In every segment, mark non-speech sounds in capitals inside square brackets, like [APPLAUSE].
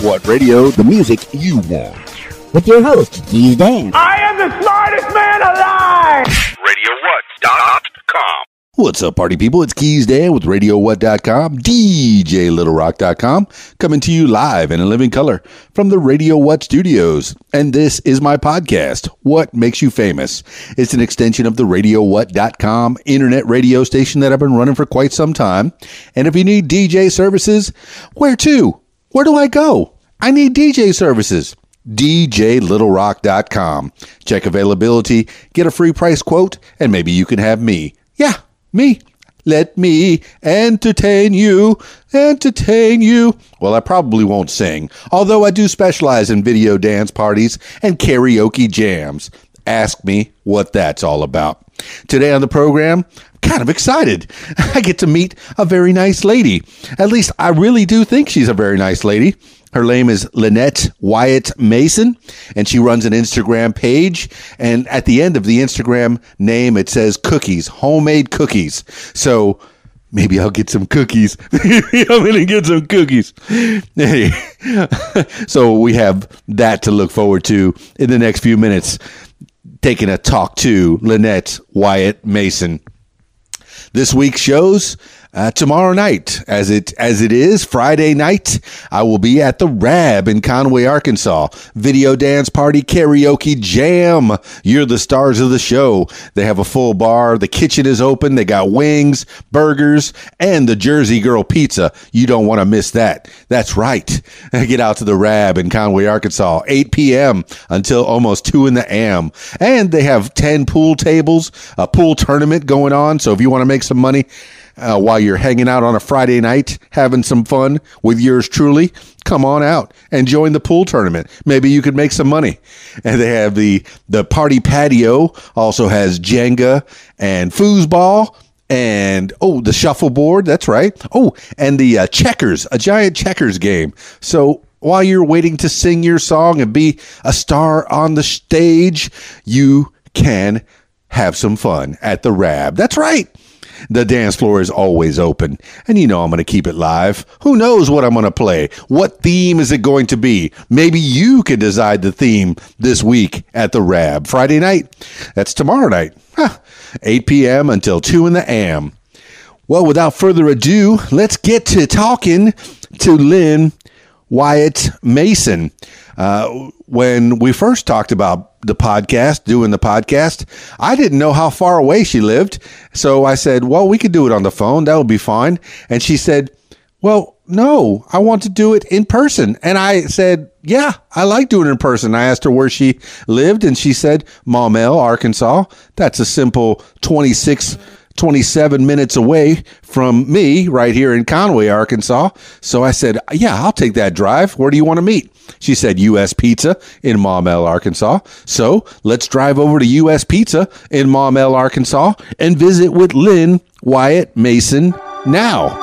What radio? The music you want. With your host, Keys Dan. I am the smartest man alive! RadioWhat.com. What's up, party people? It's Keys Dan with RadioWhat.com, DJLittleRock.com, coming to you live and in living color from the Radio What studios. And this is my podcast, What Makes You Famous. It's an extension of the RadioWhat.com internet radio station that I've been running for quite some time. And if you need DJ services, where to? Where do I go? I need DJ services. DJLittleRock.com. Check availability, get a free price quote, and maybe you can have me. Yeah, me. Let me entertain you, entertain you. Well, I probably won't sing, although I do specialize in video dance parties and karaoke jams. Ask me what that's all about. Today on the program, kind of excited. [LAUGHS] I get to meet a very nice lady. At least I really do think she's a very nice lady. Her name is Lynette Wyatt Mason, and she runs an Instagram page. And at the end of the Instagram name, it says cookies, homemade cookies. So maybe I'll get some cookies. [LAUGHS] I'm going to get some cookies. [LAUGHS] so we have that to look forward to in the next few minutes. Taking a talk to Lynette Wyatt Mason. This week's shows uh, tomorrow night, as it as it is Friday night, I will be at the Rab in Conway, Arkansas. Video dance party, karaoke jam. You're the stars of the show. They have a full bar. The kitchen is open. They got wings, burgers, and the Jersey Girl pizza. You don't want to miss that. That's right. [LAUGHS] Get out to the Rab in Conway, Arkansas. 8 p.m. until almost 2 in the am. And they have 10 pool tables, a pool tournament going on. So if you want to make some money, uh, while you're hanging out on a Friday night, having some fun with yours truly, come on out and join the pool tournament. Maybe you could make some money. And they have the the party patio also has Jenga and foosball and oh the shuffleboard. That's right. Oh, and the uh, checkers, a giant checkers game. So while you're waiting to sing your song and be a star on the stage, you can have some fun at the Rab. That's right. The dance floor is always open, and you know I'm going to keep it live. Who knows what I'm going to play? What theme is it going to be? Maybe you can decide the theme this week at the Rab. Friday night? That's tomorrow night. Huh. 8 p.m. until 2 in the AM. Well, without further ado, let's get to talking to Lynn Wyatt Mason. Uh, when we first talked about the podcast, doing the podcast, I didn't know how far away she lived. So I said, well, we could do it on the phone. That would be fine. And she said, well, no, I want to do it in person. And I said, yeah, I like doing it in person. I asked her where she lived and she said, Maumelle, Arkansas. That's a simple 26 27 minutes away from me right here in Conway, Arkansas. So I said, Yeah, I'll take that drive. Where do you want to meet? She said, U.S. Pizza in Maumelle, Arkansas. So let's drive over to U.S. Pizza in Maumelle, Arkansas and visit with Lynn Wyatt Mason now.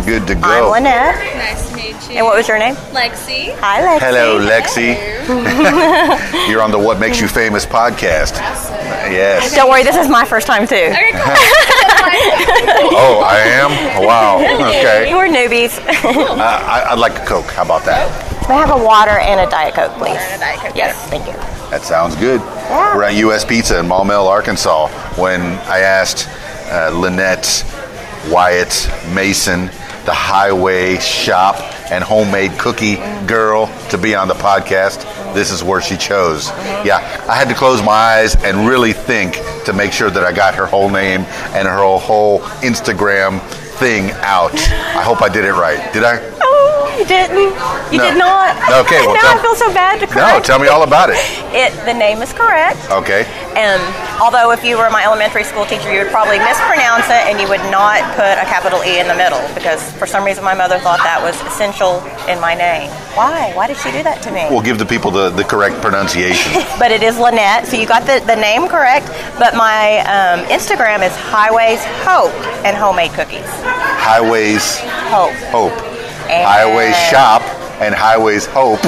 We're good to go. I'm go. Lynette. Nice to meet you. And what was your name? Lexi. Hi, Lexi. Hello, Lexi. [LAUGHS] You're on the What Makes You Famous podcast. Yes. Don't worry, this is my first time too. Very cool. [LAUGHS] [LAUGHS] Oh, I am? Wow. Okay. We're newbies. Uh, I, I'd like a Coke. How about that? May I have a water and a Diet Coke, please? and a Diet Coke, Yes, yes. thank you. That sounds good. Yeah. We're at U.S. Pizza in Maumelle, Arkansas. When I asked uh, Lynette Wyatt Mason, the highway shop and homemade cookie girl, to be on the podcast, this is where she chose. Yeah, I had to close my eyes and really think to make sure that I got her whole name and her whole Instagram thing out. I hope I did it right. Did I? You didn't? You No. did not? Okay, well, [LAUGHS] now I feel so bad to correct. No, tell me all about it. It, the name is correct. Okay. And although if you were my elementary school teacher, you would probably mispronounce it and you would not put a capital E in the middle because for some reason my mother thought that was essential in my name. Why? Why did she do that to me? We'll give the people the, the correct pronunciation. [LAUGHS] but it is Lynette, so you got the, the name correct. But my um, Instagram is Highways Hope and Homemade Cookies. Highways Hope. Hope. And- Highways Shop and Highways Hope.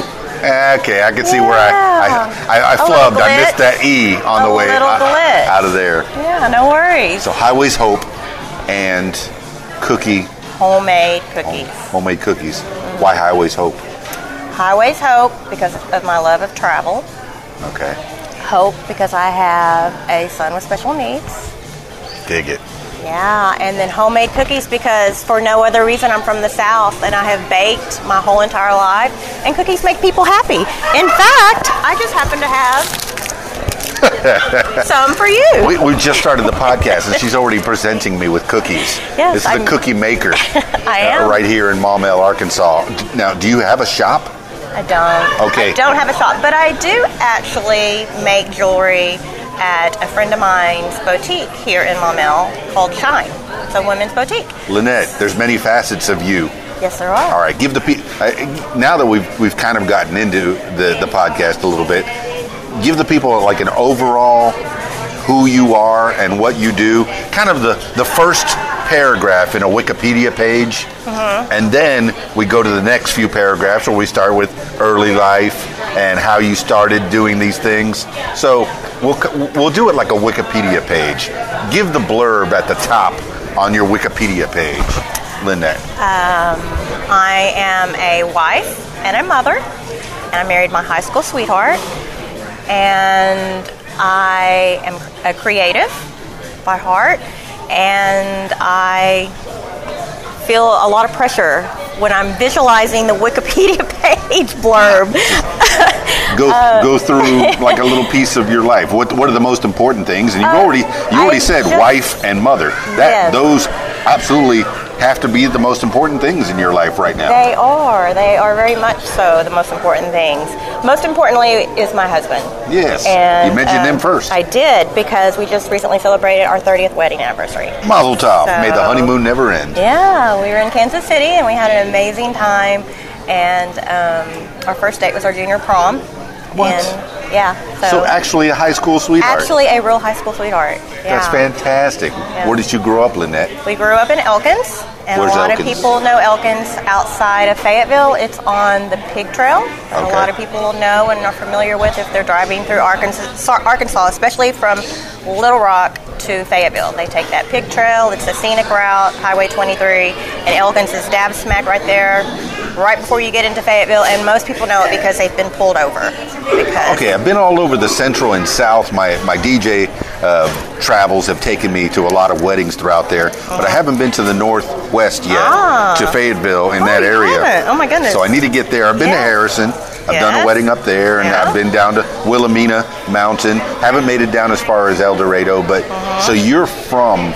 Okay, I can see where I little flubbed. I missed that E on A the way out, out of there. Yeah, no worries. So Highways Hope and cookie Homemade cookies. homemade cookies. Why Highways Hope? Highways Hope because of my love of travel. Okay, Hope because I have a son with special needs. dig it. Yeah, and then homemade cookies because for no other reason I'm from the South and I have baked my whole entire life, and cookies make people happy. In fact, I just happen to have [LAUGHS] some for you. We, we just started the podcast and she's already presenting me with cookies. Yes, this is I'm- a cookie maker. [LAUGHS] I uh, am. right here in Maumelle, Arkansas. Now, do you have a shop? I don't. Okay. I don't have a shop, but I do actually make jewelry at a friend of mine's boutique here in Maumelle called Shine. It's a women's boutique. Lynette, there's many facets of you. Yes, there are. All right, give the people. Now that we've we've kind of gotten into the the podcast a little bit, give the people like an overall who you are and what you do. Kind of the the first paragraph in a Wikipedia page, mm-hmm. and then we go to the next few paragraphs where we start with early life and how you started doing these things. So we'll we'll do it like a Wikipedia page. Give the blurb at the top on your Wikipedia page, Lynette. Um, I am a wife and a mother, and I married my high school sweetheart. And I am a creative by heart, and I feel a lot of pressure when I'm visualizing the Wikipedia [LAUGHS] page blurb. [LAUGHS] go uh, go through [LAUGHS] like a little piece of your life. What what are the most important things? And you've uh, already you already I said just- wife and mother. That Yes. those absolutely have to be the most important things in your life right now. They are. They are very much so the most important things. Most importantly is my husband. Yes, And, you mentioned um, him first. I did because we just recently celebrated our 30th wedding anniversary. Mazel tov. May the honeymoon never end. Yeah, we were in Kansas City and we had an amazing time. And um, our first date was our junior prom. What? Yeah. So, So actually, a high school sweetheart. actually a real high school sweetheart. Yeah. That's fantastic. Where did you grow up, Lynette? We grew up in Elkins, and Where's a lot Elkins? of people know Elkins outside of Fayetteville. It's on the Pig Trail. Okay. A lot of people will know and are familiar with if they're driving through Arkansas, Arkansas, especially from Little Rock to Fayetteville. They take that Pig Trail. It's a scenic route, Highway 23, and Elkins is dab smack right there, right before you get into Fayetteville. And most people know it because they've been pulled over. Because Okay, I've been all over the central and south. My my DJ uh, travels have taken me to a lot of weddings throughout there, but I haven't been to the northwest yet, Ah. to Fayetteville in Oh, that area. haven't? Oh, my goodness. So I need to get there. I've been to Yeah. Harrison. I've done a wedding up there, and Yeah. I've been down to Wilhelmina Mountain. Haven't made it down as far as El Dorado, but Uh-huh. so you're from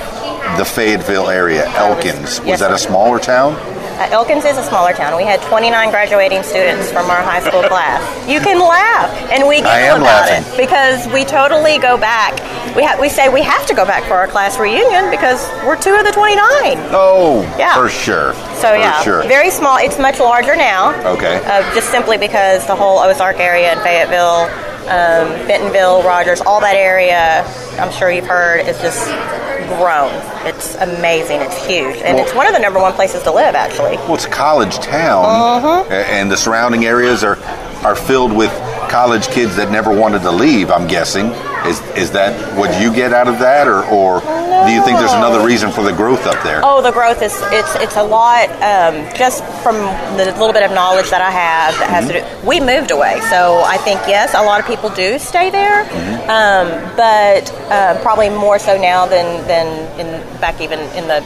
the Fayetteville area, Elkins. Was Yes, that a smaller town? Uh, Elkins is a smaller town. We had 29 graduating students from our high school class. You can laugh, and we giggle I am about laughing. it because we totally go back. We ha- we say we have to go back for our class reunion because we're two of the 29. Oh, Yeah. for sure. So for yeah, sure. very small. It's much larger now. Okay. Uh, just simply because the whole Ozark area and Fayetteville, um, Bentonville, Rogers, all that area, I'm sure you've heard, is just grown. It's amazing. It's huge, and Well- it's one of the number one places to live, actually. Well, it's a college town, Uh-huh. and the surrounding areas are are filled with college kids that never wanted to leave. I'm guessing. Is is that what you get out of that, or or do you think there's another reason for the growth up there? Oh, the growth is it's it's a lot. Um, just from the little bit of knowledge that I have that has to do. We moved away, so I think yes, a lot of people do stay there, um, but uh, probably more so now than than in back even in the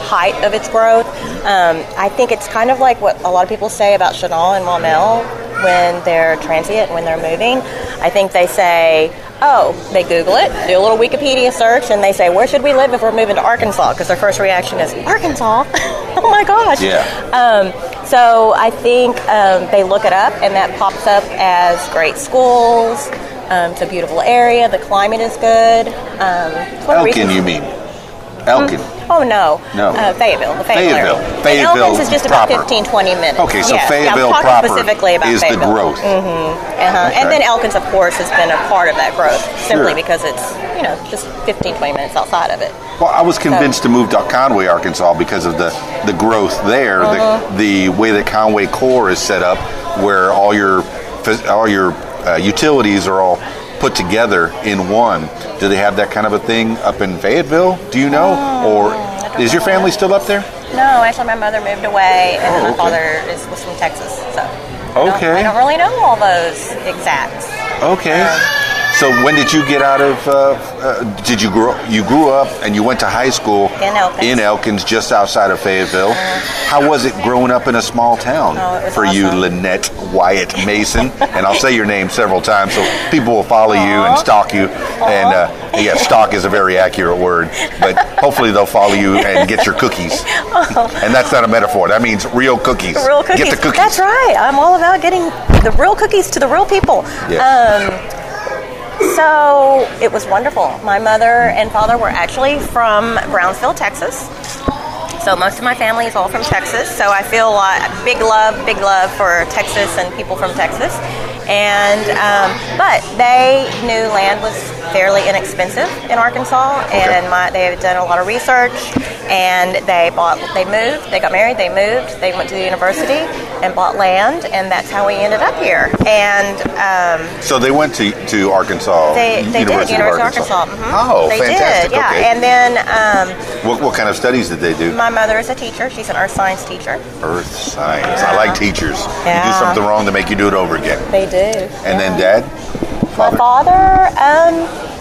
height of its growth. Um, I think it's kind of like what a lot of people say about Chenal and Maumelle when they're transient, when they're moving. I think they say, oh, they Google it, do a little Wikipedia search, and they say, where should we live if we're moving to Arkansas? Because their first reaction is, Arkansas? [LAUGHS] oh my gosh. Yeah. Um, so I think um, they look it up, and that pops up as great schools, Um, it's a beautiful area. The climate is good. Um, Elkin, reasons- you mean? Elkin. Oh no, No. Uh, Fayetteville, the Fayetteville, Fayetteville. Fayetteville is just about 15, 20 minutes. Okay, so Yes, Fayetteville yeah, proper specifically about is the Fayetteville. growth. Uh-huh. Okay. And then Elkins, of course, has been a part of that growth simply Sure. because it's you know just 15, 20 minutes outside of it. Well, I was convinced to move to Conway, Arkansas, because of the, the growth there, Uh-huh. the, the way that Conway Corp is set up, where all your all your uh, utilities are all put together in one. Do they have that kind of a thing up in Fayetteville? Do you know, or don't is your family still up there? No, actually, my mother moved away, and Oh, my okay. father is was from Texas. So I don't- Okay. I don't really know all those exacts. Okay. Um, So when did you get out of? Uh, uh, did you grow? You grew up and you went to high school In Elkins. in Elkins, just outside of Fayetteville. How was it growing up in a small town Oh, for you. Lynette Wyatt Mason? [LAUGHS] and I'll say your name several times so people will follow you and stalk you. And uh, yeah, stalk is a very accurate word, but [LAUGHS] hopefully they'll follow you and get your cookies. and that's not a metaphor. That means real cookies. Real cookies. Get the cookies. That's right. I'm all about getting the real cookies to the real people. Yeah. Um, so it was wonderful. My mother and father were actually from Brownsville, Texas. So most of my family is all from Texas. So I feel like big love, big love for Texas and people from Texas. And um, but they knew land was fairly inexpensive in Arkansas, and my, they had done a lot of research. And they bought, they moved, they got married, they moved, they went to the university and bought land, and that's how we ended up here. And um, So they went to, to Arkansas. they, they University did University of Arkansas. mhm. Oh, they fantastic. did, yeah. Okay. And then um, what, what kind of studies did they do? my mother is a teacher. She's an earth science teacher. Earth science. I like teachers. You do something wrong to make you do it over again. They do. And then dad? My father, um,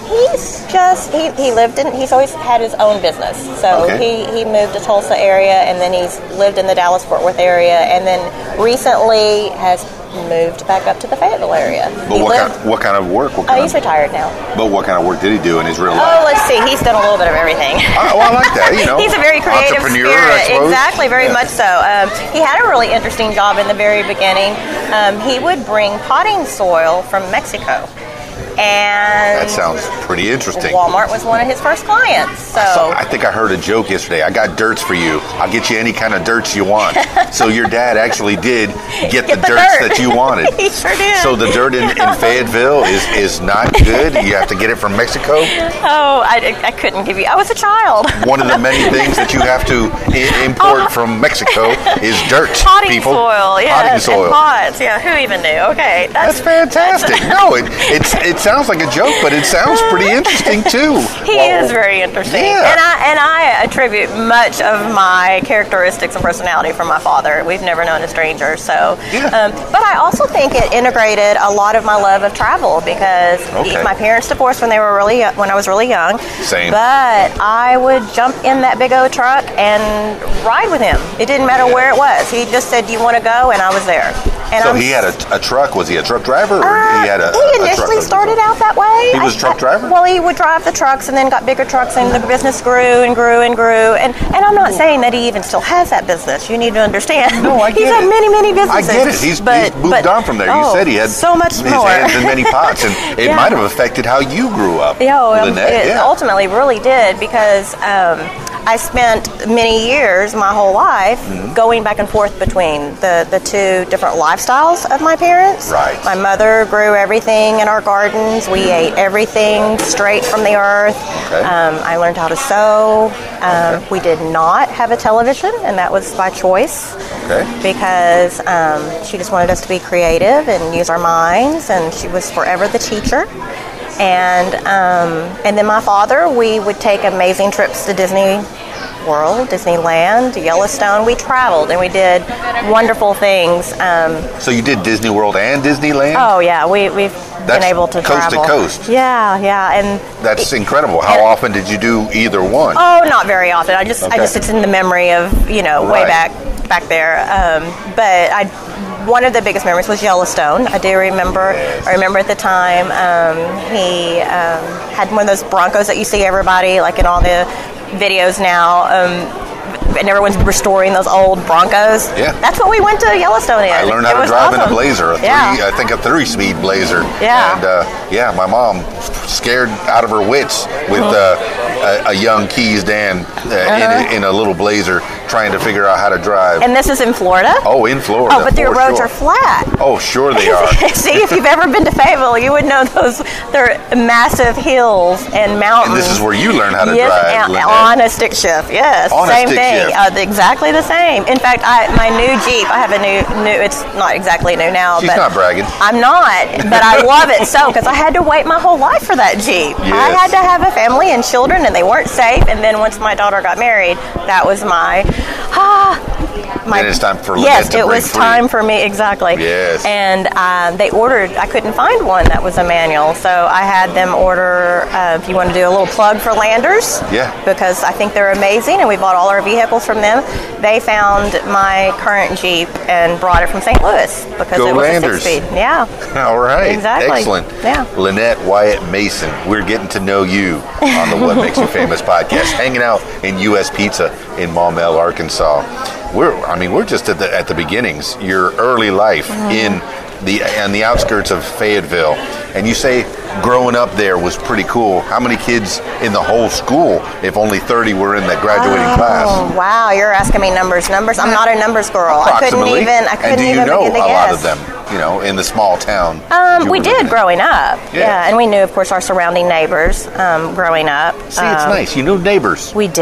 he's just he, he lived in he's always had his own business. So Okay. he, he moved to Tulsa area and then he's lived in the Dallas Fort Worth area and then recently has moved back up to the Fayetteville area. But he what lived, kind, what kind of work? What Oh, he's of, retired now. but what kind of work did he do in his real life? Oh, let's see. He's done a little bit of everything. I, [LAUGHS] well, I like that. You [LAUGHS] know, He's a very creative entrepreneur. Exactly, very Yeah. much so. Um, he had a really interesting job in the very beginning. Um, he would bring potting soil from Mexico, and That sounds pretty interesting. Walmart was one of his first clients. So, So I think I heard a joke yesterday. I got dirts for you. I'll get you any kind of dirts you want. [LAUGHS] so your dad actually did get, the, Get the dirts dirt. that you wanted. [LAUGHS] He sure did. So the dirt in, in Fayetteville is, is not good. You have to get it from Mexico. oh, I, I couldn't give you. I was a child. One of the many [LAUGHS] things that you have to I- import uh-huh. from Mexico is dirt. Oh. Potting people. soil, yes, Potting soil. and pots. Yeah, who even knew? Okay, That's fantastic. No, it it's, it sounds like a joke, but it sounds pretty [LAUGHS] interesting too. He is very interesting, yeah. and I and I attribute much of my characteristics and personality from my father. We've never known a stranger, so. Yeah. Um, but I also think it integrated a lot of my love of travel because Okay. my parents divorced when they were really when I was really young. Same. But I would jump in that big old truck and ride with him. It didn't matter where it was. He just said, "Do you want to go?" And I was there. And So I'm he had a, a truck. Was he a truck driver, or uh, he had a? he a- a initially truck? started out that way. He was a truck driver? Well, he would drive the trucks and then got bigger trucks, and the business grew and grew and grew. And and I'm not saying that he even still has that business. You need to understand. No, I get [LAUGHS] He's get had it. many, many I get it. He's, but, he's moved but- on from there. You oh, said he had so much his more. hands in many pots, and [LAUGHS] it Yeah. might have affected how you grew up. Yeah, well, Lynette, it yeah. ultimately really did because um, I spent many years, my whole life, Mm-hmm. going back and forth between the, the two different lifestyles of my parents. Right. My mother grew everything in our gardens. We ate everything straight from the earth. Okay. Um, I learned how to sew. Um, We did not have a television, and that was by choice Okay. because um, she just wanted us to be creative and use our minds, and she was forever the teacher. And um, and then my father, we would take amazing trips to Disney World, Disneyland, Yellowstone. We traveled and we did wonderful things. Um, So you did Disney World and Disneyland. oh yeah, we we've That's been able to coast to travel coast. Yeah, yeah, and That's incredible. How often did you do either one? Oh, not very often. I just, Okay. I just, it's in the memory of, you know, way Right. back, back there. Um, but I, one of the biggest memories was Yellowstone. I do remember. I remember at the time um, he um, had one of those Broncos that you see everybody like in all the videos now. Um, and everyone's restoring those old Broncos. Yeah. That's what we went to Yellowstone in. I learned It how to was drive in a. Blazer, a three, yeah. I think a three-speed Blazer. Yeah. And uh, yeah, my mom scared out of her wits with Uh-huh. uh, a, a young Keys Dan uh, in, a, in a little Blazer trying to figure out how to drive. and this is in Florida. oh, in Florida. Oh, but the roads sure. are flat. Oh, sure they [LAUGHS] are. See, if you've ever been to Fayetteville, you would know those. They're massive hills and mountains. and this is where you learn how to yes, drive. Lynette. on a stick shift. Yes, On a same stick thing. Uh, exactly the same. In fact, I, my new Jeep. I have a new new. It's not exactly new now, She's but not bragging. I'm not, but I [LAUGHS] love it so because I had to wait my whole life for that Jeep. I had to have a family and children, and they weren't safe. And then once my daughter got married, that was my ah. My, Then it's time for yes, it was free. time for me exactly. Yes. And um, they ordered. I couldn't find one that was a manual, so I had them order. Uh, if you want to do a little plug for Landers, Yeah. because I think they're amazing, and we bought all our vehicles from them. They found my current Jeep and brought it from St. Louis because Go it was Landers. a six-speed. Yeah. [LAUGHS] All right. Exactly. Excellent. Yeah. Lynette Wyatt Mason, we're getting to know you on the What Makes You [LAUGHS] Famous podcast, hanging out in U.S. Pizza in Maumelle, Arkansas. We're, I mean, we're just at the at the beginnings. Your early life Mm-hmm. in the on the outskirts of Fayetteville, and you say growing up there was pretty cool. How many kids in the whole school, if only 30 were in that graduating class? Oh wow, you're asking me numbers. Numbers. I'm not a numbers girl. I couldn't even. I couldn't and do you even know a lot of them? You know, in the small town. Um, we did in? growing up. Yeah. Yeah. and we knew, of course, our surrounding neighbors um, growing up. See, it's Um, nice. You knew neighbors. We did.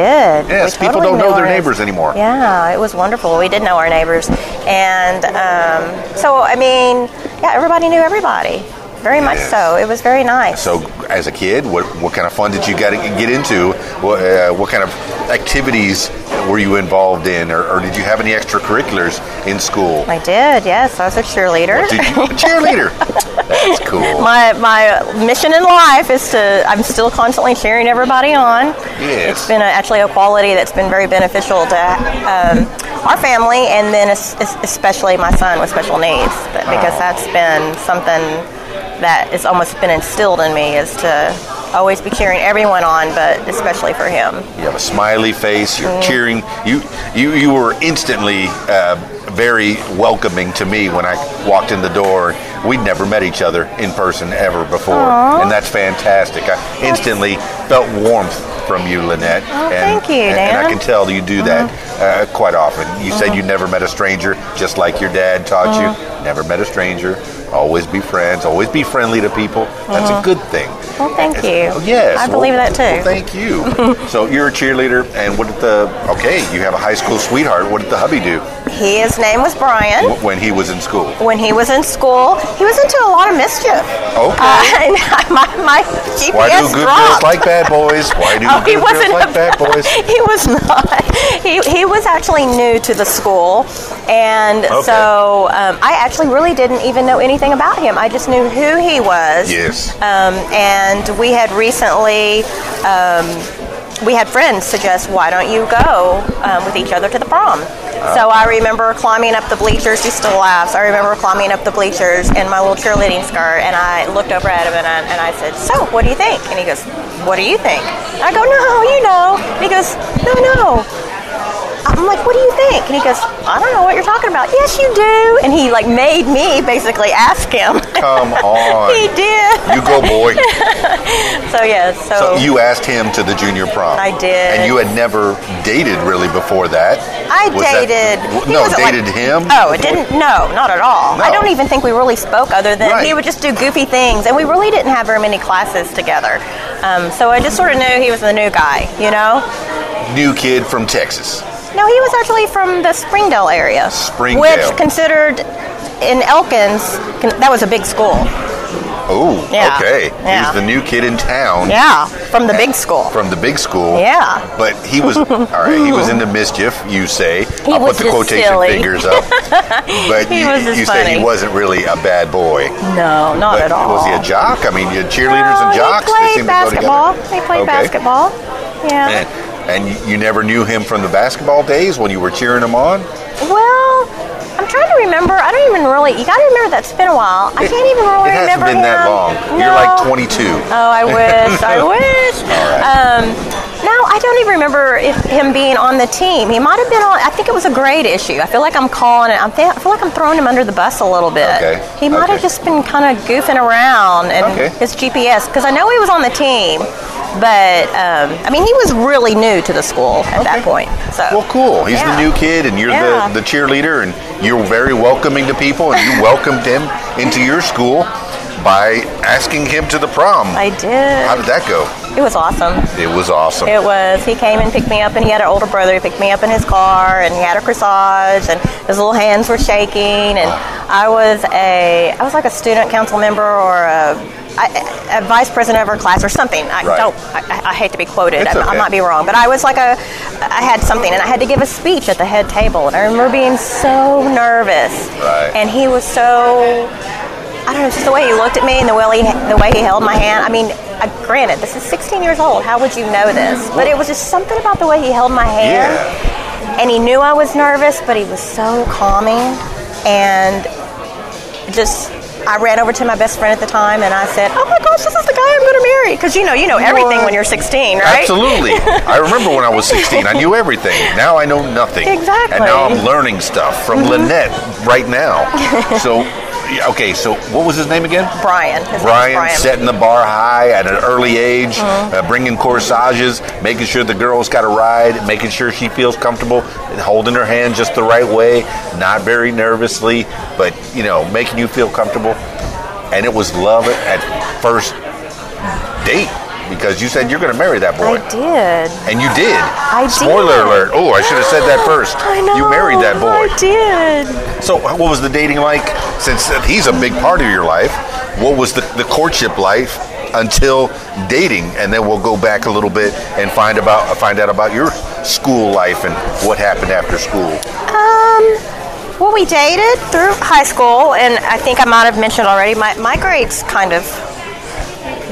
Yes, We people totally don't know their neighbors anymore. Yeah, it was wonderful. We did know our neighbors, and um, so I mean, yeah, everybody knew everybody. Very much Yes. so. It was very nice. So, as a kid, what what kind of fun did you get get into? What uh, what kind of activities were you involved in, or, or did you have any extracurriculars in school? I did. Yes, I was a cheerleader. Did you, a cheerleader? That's cool. [LAUGHS] my my mission in life is to I'm still constantly cheering everybody on. Yes. It's been a, actually a quality that's been very beneficial to um, our family, and then es- es- especially my son with special needs, because Oh. that's been something that has almost been instilled in me is to always be cheering everyone on, but especially for him. You have a smiley face. You're Mm. cheering. You you you were instantly uh, very welcoming to me when I walked in the door. We'd never met each other in person ever before, and that's fantastic. I instantly felt warmth from you, Lynette. Oh, and, thank you, and, and I can tell you do that uh-huh. uh, quite often. You said uh-huh. you never met a stranger, just like your dad taught you. Uh-huh. Never met a stranger. Always be friends. Always be friendly to people. That's a good thing. Well, thank you. Oh, yes. I believe that too. Well, thank you. [LAUGHS] so you're a cheerleader, and what did the okay? You have a high school sweetheart. What did the hubby do His name was Brian. when he was in school? When he was in school, he was into a lot of mischief. Okay. Uh, [LAUGHS] my, my GPA Why do good girls like bad boys? Why do [LAUGHS] Oh, he good girls wasn't like a- bad boys? [LAUGHS] he was not. He, he was actually new to the school, and Okay. so um, I actually really didn't even know anything about him. I just knew who he was. Yes. Um, and we had recently. Um, we had friends suggest, why don't you go um, with each other to the prom? So I remember climbing up the bleachers. He still laughs. I remember climbing up the bleachers in my little cheerleading skirt, and I looked over at him and I, and I said, "So, what do you think?" And he goes, "What do you think?" And I go, "No, you know." And he goes, "No, no." I'm like, "What do you think?" And he goes, "I don't know what you're talking about." Yes, you do. And he like made me basically ask him. Come [LAUGHS] on. he did. You go, boy. [LAUGHS] So yes. So you asked him to the junior prom. I did. And you had never dated really before that. I Was dated. he no, wasn't like- dated him. Oh, it didn't. No, not at all. I don't even think we really spoke other than Right. he would just do goofy things, and we really didn't have very many classes together. Um, so I just sort of knew he was the new guy, you know. New kid from Texas. No, he was actually from the Springdale area, Springdale. which considered in Elkins that was a big school. Oh, Yeah. okay. Yeah. He's the new kid in town. Yeah, from the big school. From the big school. Yeah. But he was [LAUGHS] all right. He was into mischief. You say. He I'll put the quotation silly. fingers up. [LAUGHS] But you, you say he wasn't really a bad boy. No, not But at all. was he a jock? I mean, you had cheerleaders No, and jocks. He played they basketball. to go together. He played Okay. basketball. Yeah. And, and you- you never knew him from the basketball days when you were cheering him on. Well, I'm trying to remember. I don't even really. You got to remember that's been a while. I can't even really It hasn't remember been that long. No. You're like 22. Oh, I wish. I [LAUGHS] wish. Um, I don't even remember if him being on the team. He might have been on. I think it was a grade issue. I feel like I'm calling it. I'm th- I feel like I'm throwing him under the bus a little bit. Okay, He might have just been kind of goofing around and Okay. his GPA because I know he was on the team, but um, I mean he was really new to the school at that point. So Well, cool. He's Yeah. the new kid, and you're Yeah. the, the cheerleader, and you're very welcoming to people, and you welcomed him into your school by asking him to the prom. I did. How did that go? It was awesome. It was awesome. It was. He came and picked me up, and he had an older brother. He picked me up in his car, and he had a corsage, and his little hands were shaking. And I was a, I was like a student council member or a, I- a vice president of our class or something. I Right. don't. I, I hate to be quoted. I, I might be wrong, but I was like a, I had something, and I had to give a speech at the head table, and I remember being so nervous. Right. And he was so I don't know, just the way he looked at me and the way he, the way he held my hand. I mean, uh, granted, this is 16 years old. How would you know this? But it was just something about the way he held my hand. Yeah. And he knew I was nervous, but he was so calming. And just, I ran over to my best friend at the time and I said, "Oh my gosh, this is the guy I'm going to marry." Because you know, you know everything What? when you're 16, right? Absolutely. [LAUGHS] I remember when I was 16, I knew everything. Now I know nothing. Exactly. Mm-hmm. And now I'm learning stuff from Lynette right now. So, okay, so what was his name again? Brian. His Brian, Brian. setting the bar high at an early age, Mm-hmm. uh, bringing corsages, making sure the girl's got a ride, making sure she feels comfortable, and holding her hand just the right way, not very nervously, but you know, making you feel comfortable. And it was love at first date because you said you're going to marry that boy, I did. and you did. I did. Spoiler alert! Oh, I should have said that first. [GASPS] I know. You married that boy. I did. So, uh, what was the dating like? Since uh, he's a big part of your life, what was the, the courtship life until dating? And then we'll go back a little bit and find about uh, find out about your school life and what happened after school. Um, well, we dated through high school, and I think I might have mentioned already. My my grades kind of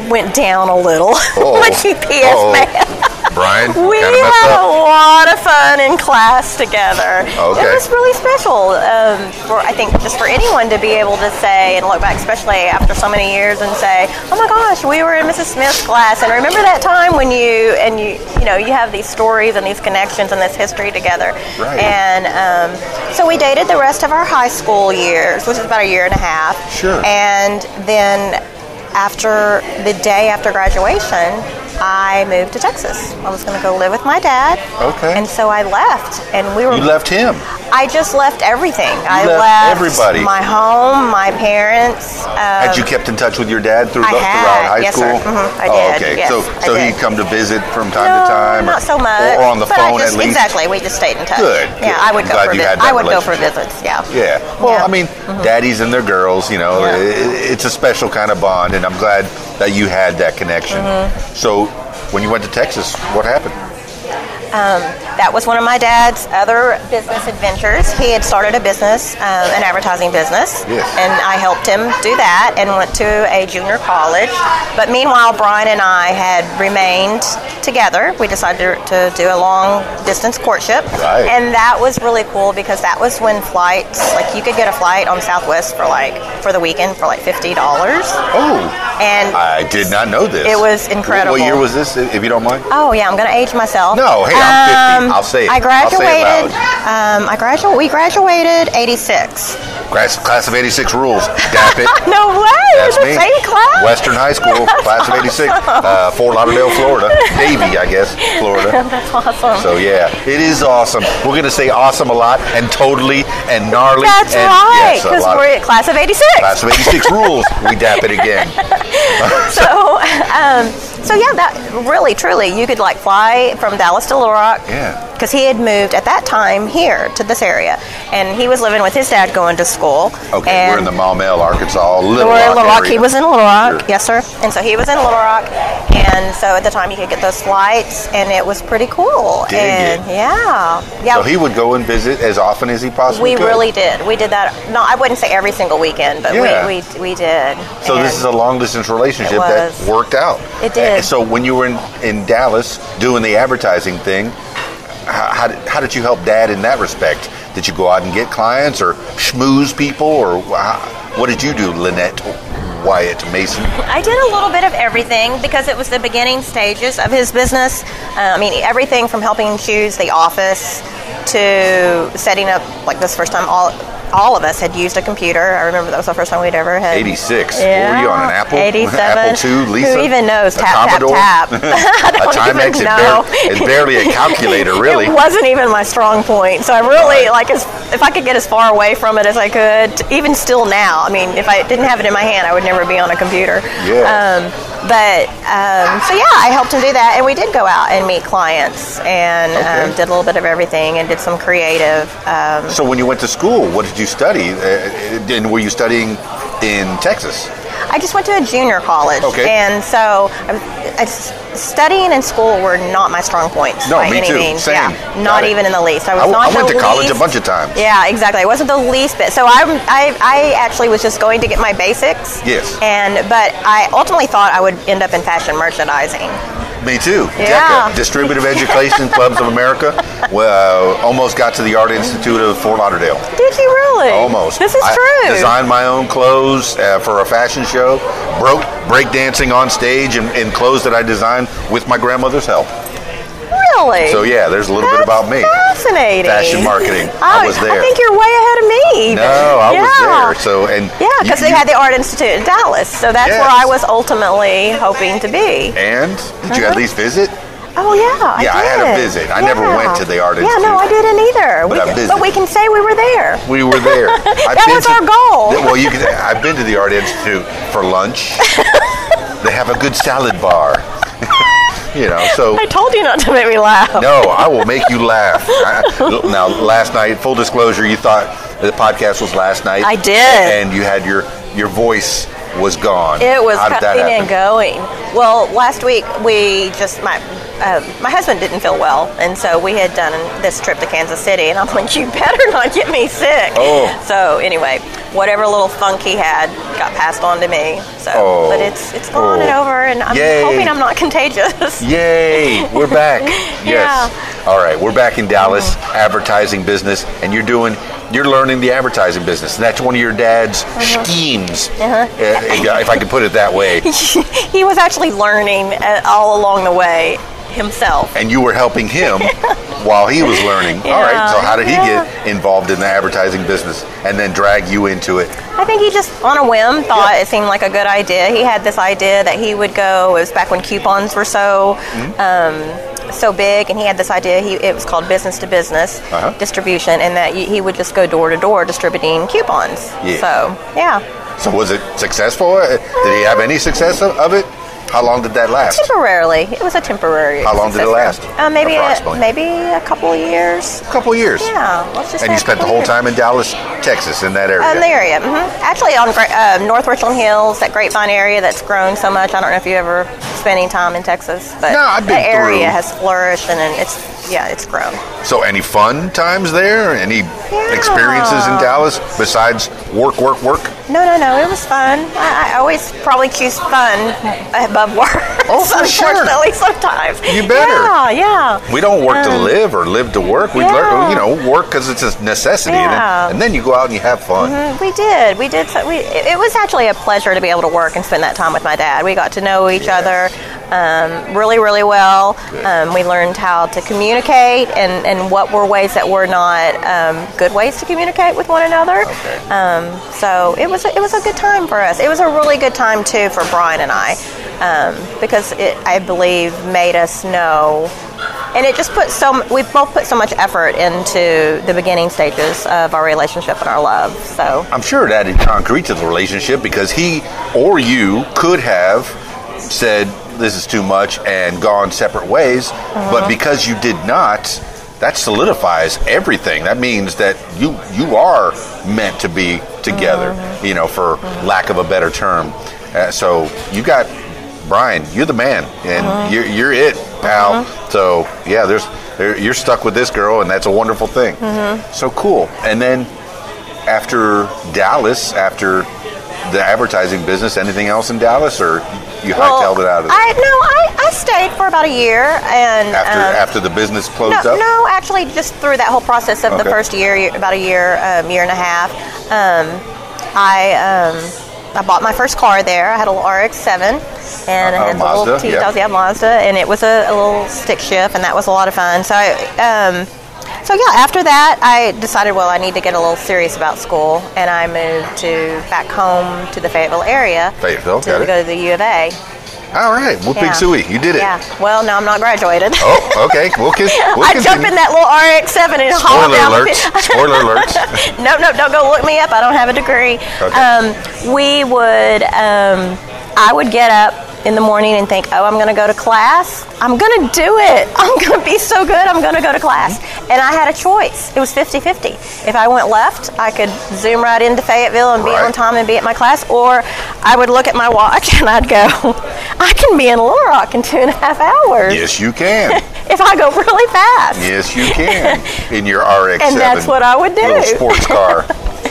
went down a little. [LAUGHS] Oh. my GPA Uh-oh. man. Brian, [LAUGHS] We kind of messed had a lot of fun in class together. Okay. It was really special um, for I think just for anyone to be able to say and look back, especially after so many years, and say, "Oh my gosh, we were in Mrs. Smith's class." And remember that time when you and you you know you have these stories and these connections and this history together. Right. And um, so we dated the rest of our high school years, which is about a year and a half. Sure. And then after the day after graduation, I moved to Texas. I was going to go live with my dad. Okay. And so I left, and we were. You left him. I just left everything. I left left everybody. My home, my parents. Um, Had you kept in touch with your dad through, had, throughout high yes, school? sir. Mhm, I oh, did, okay. yes, so so he'd come to visit from time no, to time, or, not so much. or on the phone just, at least. Exactly. We just stayed in touch. Good, Yeah, good. I would I'm go for you that I would go for visits. Yeah. Yeah. Well, Yeah. I mean, daddies and their girls, you know, Yeah. i- it's a special kind of bond, and I'm glad that you had that connection. Mm-hmm. So, when you went to Texas, what happened? Um, that was one of my dad's other business adventures. He had started a business, um, an advertising business, Yes. and I helped him do that and went to a junior college. But meanwhile, Brian and I had remained together. We decided to, to do a long distance courtship, Right. and that was really cool because that was when flights, like you could get a flight on Southwest for like for the weekend for like fifty dollars, Oh, and I did not know this. It was incredible. What year was this, if you don't mind? Oh yeah, I'm gonna age myself. No, hey, I'm 50. I'll say it. I I'll say it graduated. um, I graduated. We graduated '86. Class, class of 86 rules. Dap it. [LAUGHS] No way. That's me. same class. Western High School, [LAUGHS] class of 86. Uh, Fort Lauderdale, Florida. Davie, I guess, Florida. [LAUGHS] That's awesome. So yeah, it is awesome. We're gonna say awesome a lot and totally and gnarly. That's and, right. Because of- we're at class of '86. Class of 86 rules. We dap it again. So, um, so yeah, that really, truly, you could like fly from Dallas to Little Rock. Yeah. Because he had moved at that time here to this area, and he was living with his dad going to school. Okay, and we're in the Maumelle, Arkansas, Little we're in Rock Little Rock. area. He was in Little Rock, Sure. yes, sir. And so he was in Little Rock, and so at the time you could get those flights, and it was pretty cool. Dig and it. yeah, yeah. So he would go and visit as often as he possibly could? we could. really did. We did that. No, I wouldn't say every single weekend, but Yeah. we, we we did. So this is a long distance relationship that worked out. It did. So when you were in, in Dallas doing the advertising thing, how, how, did, how did you help Dad in that respect? Did you go out and get clients or schmooze people, or what did you do, Lynette Wyatt Mason? I did a little bit of everything because it was the beginning stages of his business. Uh, I mean, everything from helping choose the office to setting up, like this first time, all all of us had used a computer. I remember that was the first time we'd ever had. 86. Yeah. Were you on an Apple? 87. Apple II, Lisa? Who even knows? Tap, tap, tap. [LAUGHS] [LAUGHS] A even Timex? It know. it's barely a calculator, really. [LAUGHS] It wasn't even my strong point. So I really like as if I could get as far away from it as I could. Even still now, I mean, if I didn't have it in my hand, I would never be on a computer. Yeah. Um, but um, so yeah, I helped him do that, and we did go out and meet clients and um, did a little bit of everything and did some creative. Um, So when you went to school, what did you study? Uh, and were you studying in Texas? I just went to a junior college, Okay. and so I, I s- studying and school were not my strong points No, by me any too. means. Same. Yeah, Got not it. even in the least. I was I, not I went to college a bunch of times. Yeah, exactly. It wasn't the least bit. So I, I, I actually was just going to get my basics. Yes. And but I ultimately thought I would end up in fashion merchandising. Me too. Yeah. DECA, Distributive Education [LAUGHS] Clubs of America. Well, uh, almost got to the Art Institute of Fort Lauderdale. Did you really? Almost. This is I true. Designed my own clothes uh, for a fashion show. Broke breakdancing on stage in clothes that I designed with my grandmother's help. Really? So yeah, there's a little bit about me. Fascinating. Fashion marketing. I was there. I think you're way ahead of me. No, I yeah. was there. So and Yeah, because they had the Art Institute in Dallas, so that's Yes. where I was ultimately hoping to be. And did you at Uh-huh. least visit? Oh yeah, Yeah, I I had a visit. I never went to the Art Institute, Yeah, no, I didn't either. But we, I but we can say we were there. We were there. [LAUGHS] That was to- our goal. Well, you can. I've been to the Art Institute for lunch. [LAUGHS] they have a good salad bar. You know, so I told you not to make me laugh. no, I will make you laugh. I, now, last night, full disclosure, you thought the podcast was last night. I did. and you had your your voice was gone. It was How did that coming and going. Well, last week we just my uh, my husband didn't feel well, and so we had done this trip to Kansas City, and I'm like, you better not get me sick. Oh. So anyway, whatever little funk he had got passed on to me. So, Oh. but it's it's gone Oh. and over, and I'm Yay. hoping I'm not contagious. Yay, we're [LAUGHS] back. yes. Yeah. All right, we're back in Dallas, advertising business, and you're doing, you're learning the advertising business. And that's one of your dad's Uh-huh. schemes, uh, if I could put it that way. [LAUGHS] he was actually learning uh, all along the way himself. And you were helping him [LAUGHS] while he was learning. All right, so how did he Yeah. get involved in the advertising business and then drag you into it? I think he just, on a whim, thought Yeah. it seemed like a good idea. He had this idea that he would go. It was back when coupons were so Mm-hmm. um, so big, and he had this idea. He it was called business to business Uh-huh. distribution, and that he would just go door to door distributing coupons. Yeah. So yeah, So was it successful? Uh, Did he have any success of it? How long did that last? temporarily. It was a temporary. How long did it last, Uh, maybe a, maybe a couple of years. A couple years. Yeah, let's just. And you spent the whole years. time in Dallas, Texas, in that area. In the area, hmm actually on uh, North Richland Hills, that Grapevine area that's grown so much. I don't know if you ever spent any time in Texas, but No, I've been the area through. has flourished and it's yeah, it's grown. So, any fun times there? Any experiences in Dallas besides work, work, work? No, no, no, it was fun. I, I always probably choose fun above work. Oh, [LAUGHS] for sure. Unfortunately, sometimes. You better. Yeah, yeah. We don't work to Um, live or live to work. We yeah. learn, you know, work because it's a necessity, and, Yeah. then, and then you go out and you have fun. Mm, We did. We did. We, it it was actually a pleasure to be able to work and spend that time with my dad. We got to know each other um, really, really well. Um, we learned how to communicate and, and what were ways that were not um, good ways to communicate with one another. Um, so it was a, it was a good time for us. It was a really good time too for Brian and I um, because it I believe made us know and it just put so we both put so much effort into the beginning stages of our relationship and our love. So I'm sure it added concrete to the relationship because he or you could have said this is too much and gone separate ways, Uh-huh. but because you did not, that solidifies everything. That means that you you are meant to be together. Uh-huh. You know, for lack of a better term. Uh, so you got Brian. You're the man, and Uh-huh. you're you're it, pal. So yeah, there's there, you're stuck with this girl, and that's a wonderful thing. Uh-huh. So cool. And then after Dallas, after the advertising business, anything else in Dallas, or you hightailed it out of there? I no, I, I stayed for about a year and after um, after the business no, closed up. no, actually, just through that whole process of the first year, about a year, um, year and a half, um, I um, I bought my first car there. I had a little RX-7, and Uh-huh, it had a little Mazda, yeah. 2000 yeah. Mazda, and it was a, a little stick shift, and that was a lot of fun. So, I, um, so yeah, after that, I decided, well, I need to get a little serious about school, and I moved to back home to the Fayetteville area Fayetteville, to go to the U of A. All right. Well, Yeah. Pig Sooie, you did it. Yeah. Well, no, I'm not graduated. Oh, okay. We'll, con- [LAUGHS] we'll I jump in that little RX-7 and haul Spoiler down. the alert. Spoiler alert. [LAUGHS] no, no, don't go look me up. I don't have a degree. Okay. Um, we would, um, I would get up in the morning and think, oh, I'm going to go to class. I'm going to do it. [LAUGHS] I'm going to be so good. I'm going to go to class. And I had a choice. It was 50 50. If I went left, I could zoom right into Fayetteville and be Right. on time and be at my class, or I would look at my watch [LAUGHS] and I'd go, I can be in Little Rock in two and a half hours Yes, you can. [LAUGHS] if I go really fast. Yes, you can. In your RX-7. And that's what I would do. Little sports car.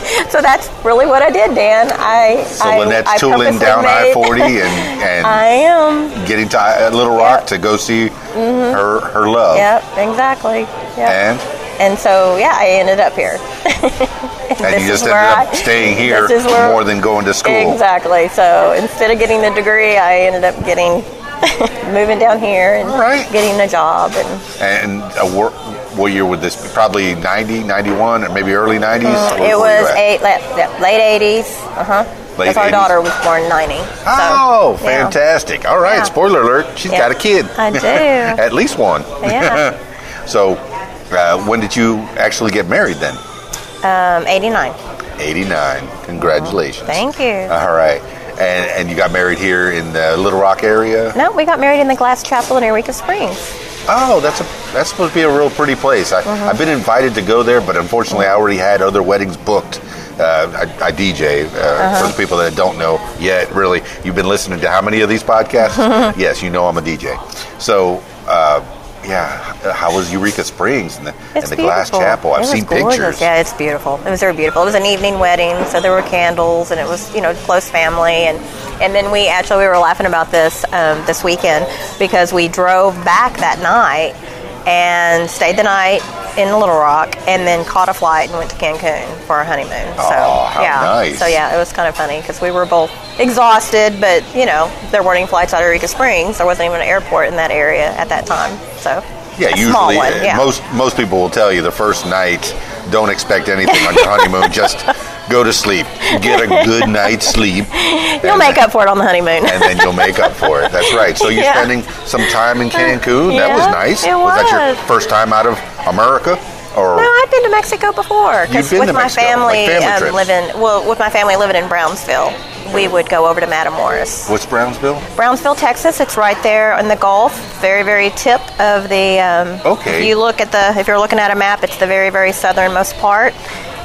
[LAUGHS] So that's really what I did, Dan. I So I, Lynette's I tooling down I-40 [LAUGHS] and, and I am. getting to uh, Little Rock to go see her her love. Yep, exactly. Yep. And And so yeah, I ended up here. [LAUGHS] and This you just ended up I- staying here more than going to school. Exactly. So instead of getting the degree, I ended up getting [LAUGHS] moving down here and All right. getting a job and And a wor- what year would this be? Probably 90, 91, or maybe early 90s? Where- Uh, it was eight, late, late 80s. Uh huh. Late Because our 80s? daughter was born 90. so, Oh, yeah. fantastic. All right, Yeah. spoiler alert. She's Yeah. got a kid. I do. [LAUGHS] At least one. Yeah. [LAUGHS] so, uh, when did you actually get married then? Um, 89. 89. Congratulations. Thank you. All right. And, and you got married here in the Little Rock area? No, we got married in the Glass Chapel in Eureka Springs. Oh, that's a that's supposed to be a real pretty place. I, Uh-huh. I've been invited to go there, but unfortunately, I already had other weddings booked. Uh, I, I DJ uh, Uh-huh. for the people that don't know yet. Really, you've been listening to how many of these podcasts? [LAUGHS] yes, you know I'm a DJ. So, uh, yeah, how was Eureka Springs and the, and the Glass. Chapel? I've seen gorgeous. pictures. Yeah, it's beautiful. It was very beautiful. It was an evening wedding, so there were candles, and it was you know close family, and and then we actually we were laughing about this um, this weekend because we drove back that night and stayed the night in Little Rock, and then caught a flight and went to Cancun for our honeymoon. so Oh, how yeah, nice. so yeah, it was kind of funny because we were both exhausted, but you know there weren't any flights out of Eureka Springs. There wasn't even an airport in that area at that time, so. Yeah, usually small one, uh, yeah. most most people will tell you the first night, don't expect anything on your honeymoon. Just go to sleep, get a good night's sleep. [LAUGHS] You'll make up for it on the honeymoon. and then you'll make up for it. That's right. So you're [LAUGHS] Yeah. spending some time in Cancun. that was nice. it that your first time out of America? Or No, I've been to Mexico before. You've Because been with to my Mexico, family, like family um, living well, with my family living in Brownsville, we would go over to Matamoros. what's Brownsville? Brownsville, Texas. It's right there in the Gulf, very, very tip of the. Um, Okay. If you look at the, if you're looking at a map, it's the very, very southernmost part,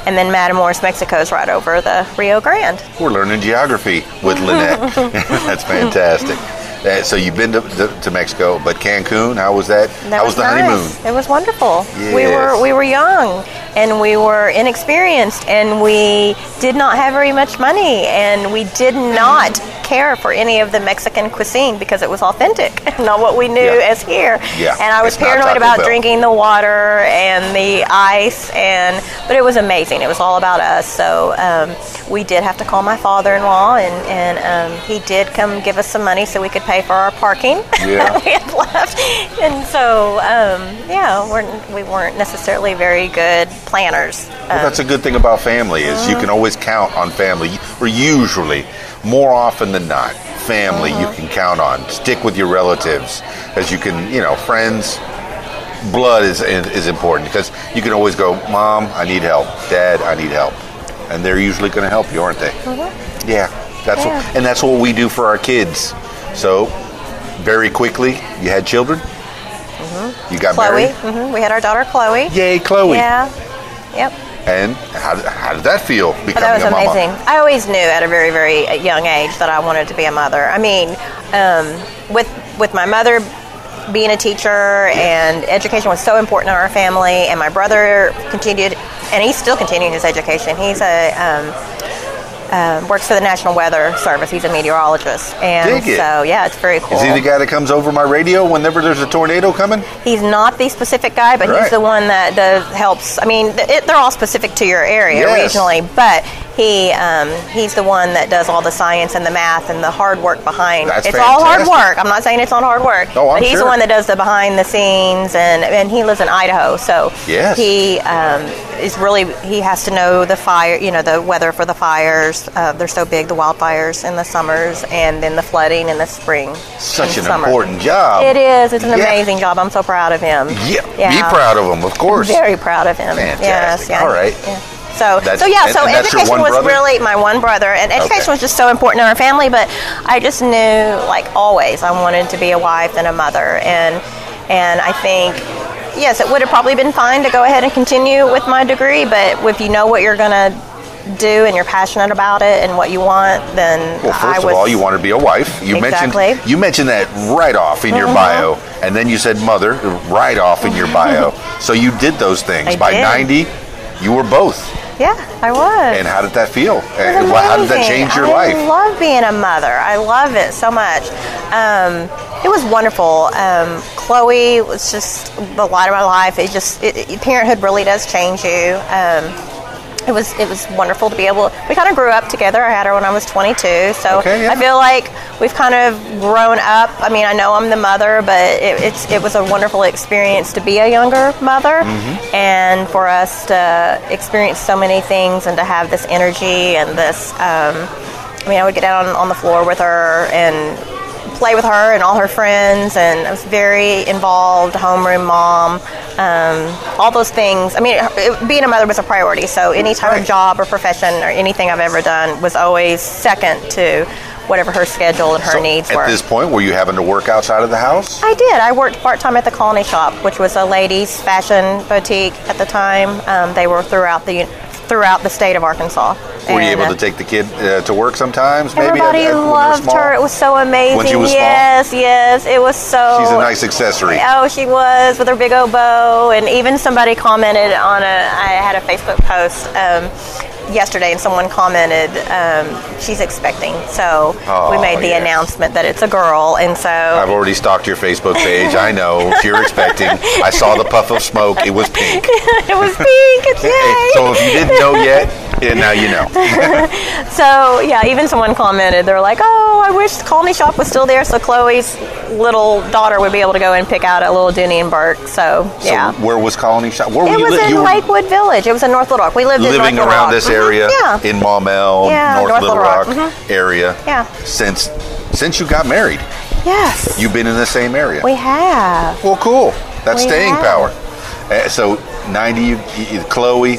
and then Matamoros, Mexico is right over the Rio Grande. We're learning geography with Lynette. [LAUGHS] [LAUGHS] That's fantastic. Uh, so you've been to, to, to Mexico, but Cancun, how was that? That how was, the nice. honeymoon? It was wonderful. We were we were young and we were inexperienced and we did not have very much money and we did not care for any of the Mexican cuisine because it was authentic, [LAUGHS] not what we knew Yeah. as here. Yeah, And I was it's paranoid about Bell. drinking the water and the ice and but it was amazing. It was all about us. So um, we did have to call my father-in-law and and um, he did come give us some money so we could pay for our parking Yeah. that [LAUGHS] we had left. And so, um, yeah, we're, we weren't necessarily very good planners. Well, that's a um, good thing about family is you can uh-huh. always count on family. Or usually, more often than not, family you uh-huh. can count on. Stick with your relatives, as you can, you know, friends. Blood is is important because you can always go, Mom, I need help. Dad, I need help, and they're usually going to help you, aren't they? Uh-huh. Yeah, that's Yeah. What, and that's what we do for our kids. So, very quickly, you had children. You got Chloe, married. hmm we had our daughter Chloe. Yay, Chloe! Yeah. Yep. And how, how did that feel becoming But that was a mama? amazing. I always knew at a very, very young age that I wanted to be a mother. I mean, um, with with my mother being a teacher and education was so important in our family, and my brother continued, and he's still continuing his education. He's a um, um, works for the National Weather Service. He's a meteorologist, and so yeah, it's very cool. Is he the guy that comes over my radio whenever there's a tornado coming? He's not the specific guy, but Right. he's the one that does helps. I mean, it, they're all specific to your area Yes. regionally, but he um, he's the one that does all the science and the math and the hard work behind. That's it's all hard work. I'm not saying it's not hard work. Oh, I'm but he's sure. the one that does the behind the scenes, and and he lives in Idaho, so Yes. he um, is really he has to know the fire, you know, the weather for the fires. Uh, they're so big, the wildfires in the summers, and then the flooding in the spring. Such an summer. important job. It is. It's an Yeah. amazing job. I'm so proud of him. Yeah, be proud of him, of course. Very proud of him. Fantastic. Yes. Yeah. All right. Yeah. So, That's- so yeah, and- so and education was brother? really my one brother, and education Okay. was just so important in our family. But I just knew, like always, I wanted to be a wife and a mother, and and I think, yes, it would have probably been fine to go ahead and continue with my degree, but if you know what you're gonna do and you're passionate about it and what you want, then Well, first of all, you want to be a wife. You Exactly. mentioned you mentioned that right off in your Mhm. bio, and then you said mother right off in your bio. [LAUGHS] so you did those things. I By did. ninety, you were both. Yeah, I was. And how did that feel? How did that change your I life? I love being a mother. I love it so much. Um, it was wonderful. Um, Chloe was just the light of my life. It just it- parenthood really does change you. Um, it was it was wonderful to be able. We kind of grew up together. I had her when I was 22, so Okay, yeah. I feel like we've kind of grown up. I mean, I know I'm the mother, but it, it's it was a wonderful experience to be a younger mother, Mm-hmm. and for us to experience so many things and to have this energy and this. Um, I mean, I would get down on, on the floor with her and play with her and all her friends, and I was very involved, homeroom mom, um, all those things. I mean, it, being a mother was a priority, so any type Right. of job or profession or anything I've ever done was always second to whatever her schedule and her So needs at were. At this point, were you having to work outside of the house? I did. I worked part time at the Colony Shop, which was a ladies' fashion boutique at the time. Um, they were throughout the throughout the state of Arkansas. Were you able to take the kid uh, to work sometimes? Maybe Everybody at- at- when you were loved her. It was so amazing. When she was small? yes, yes, it was so. She's a nice accessory. Oh, she was with her big old bow, and even somebody commented on a. I had a Facebook post um, yesterday, and someone commented um, she's expecting. So we Oh, made the yes. announcement that it's a girl, and so I've already stalked your Facebook page. I know you're expecting. I saw the puff of smoke. It was pink. [LAUGHS] it was pink. It's yay! So if you didn't know yet, yeah, now you know. [LAUGHS] So yeah, even someone commented. They're like, "Oh, I wish the Colony Shop was still there, so Chloe's little daughter would be able to go and pick out a little Dooney and Bourke." So So yeah. where was Colony Shop? Where were It you was li- in you Lakewood Village. It was in North Little Rock. We lived in living around Rock. this Mhm. area Yeah. in Maumelle, Yeah, North, North Little Little Rock, Rock. Mhm. area. Yeah. Since since you got married, Yes. you've been in the same area. we have. Well, cool. That's We staying have. power. Uh, so, 90, you, you, Chloe,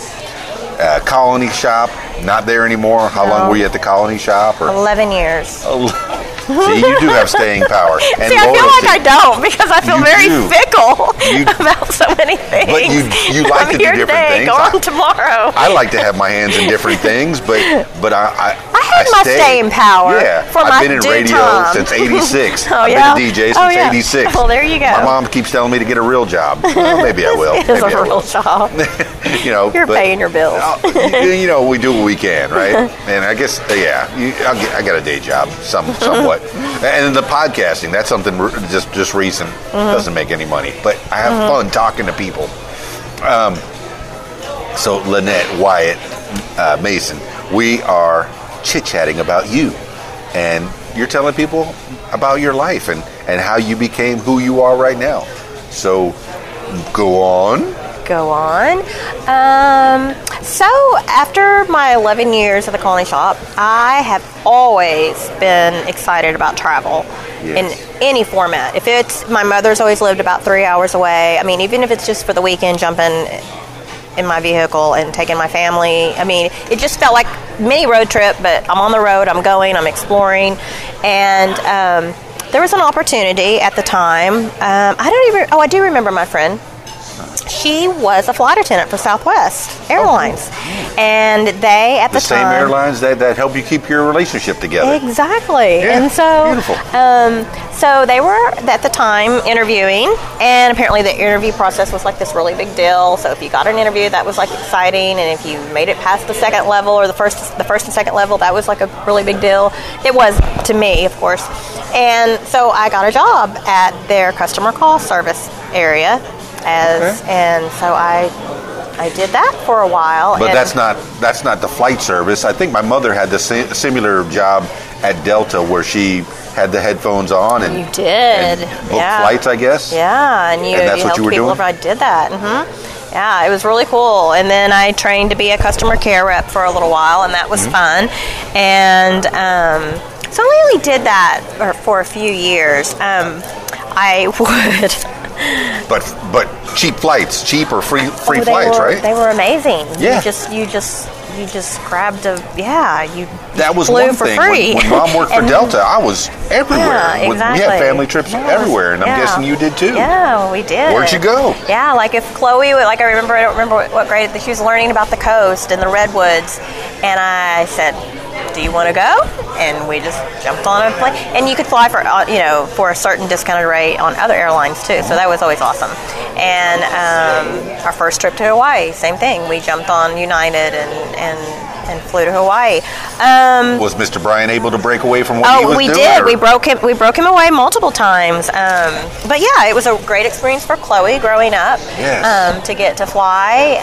uh, Colony Shop, not there anymore. How long were you at the Colony Shop? Or Eleven years. [LAUGHS] See, you do have staying power [LAUGHS] and See, I feel like I don't because I feel You very do. fickle You- [LAUGHS] about so many things. But you- you like I'm to do different today, things. Go I- on tomorrow. I like to have my hands in different [LAUGHS] things, but but I I, I had my stay. staying power Yeah, for I've my been in radio time. since '86. Oh, I've yeah? been a DJ oh, since Oh, yeah. '86. Well, there you go. My mom keeps telling me to get a real job. Well, maybe I will. It is Maybe a I real job. you know, You're paying your bills. You, you know, we do what we can, right? and I guess, yeah, you, I'll get, I got a day job, some somewhat, and the podcasting. That's something just just recent. Mm-hmm. Doesn't make any money, but I have fun talking to people. Um, so Lynette Wyatt uh, Mason, we are chit chatting about you, and you're telling people about your life and and how you became who you are right now. So go on. Go on. Um, so after my 11 years at the Colony Shop, I have always been excited about travel Yes. in any format. If it's my mother's always lived about three hours away. I mean, even if it's just for the weekend, jumping in my vehicle and taking my family. I mean, it just felt like mini road trip, but I'm on the road, I'm going, I'm exploring, and um, there was an opportunity at the time. Um, I don't even. Oh, I do remember my friend. She was a flight attendant for Southwest Airlines, and they at the, The same time airlines that, that help you keep your relationship together. Exactly. Yeah, and so, beautiful. Um, so they were at the time interviewing, and apparently the interview process was like this really big deal. So if you got an interview, that was like exciting, and if you made it past the second level or the first, the first and second level, that was like a really big deal. It was to me, of course. And so I got a job at their customer call service area, as Okay. and so I I did that for a while. But that's not that's not the flight service. I think my mother had the si- similar job at Delta where she had the headphones on and You did. and booked yeah. flights, I guess. Yeah, and you, And that's you what helped you were people. doing? I did that. hmm Yeah, it was really cool. And then I trained to be a customer care rep for a little while, and that was Mm-hmm. fun. And um, so I only did that for, for a few years. Um, I [LAUGHS] would. But but cheap flights, cheap or free free Oh, flights, were, right? They were amazing. Yeah. You just you just you just grabbed a yeah. You that was flew one for thing. free. When, when mom worked [LAUGHS] for Delta, I was everywhere. Yeah, exactly. We had family trips Yes, everywhere, and I'm guessing you did too. Yeah, we did. Where'd you go? Yeah, like if Chloe, like I remember, I don't remember what, what grade, she was learning about the coast and the redwoods, and I said, "Do you want to go?" And we just jumped on a plane, and you could fly for uh, you know for a certain discounted rate on other airlines too, so that was always awesome. And um, our first trip to Hawaii, same thing. We jumped on United and and, and flew to Hawaii. Um, Was Mr. Brian able to break away from what he Oh, was we doing? did. or- We broke him. We broke him away multiple times. Um, but yeah, it was a great experience for Chloe growing up. Yes. Um, to get to fly.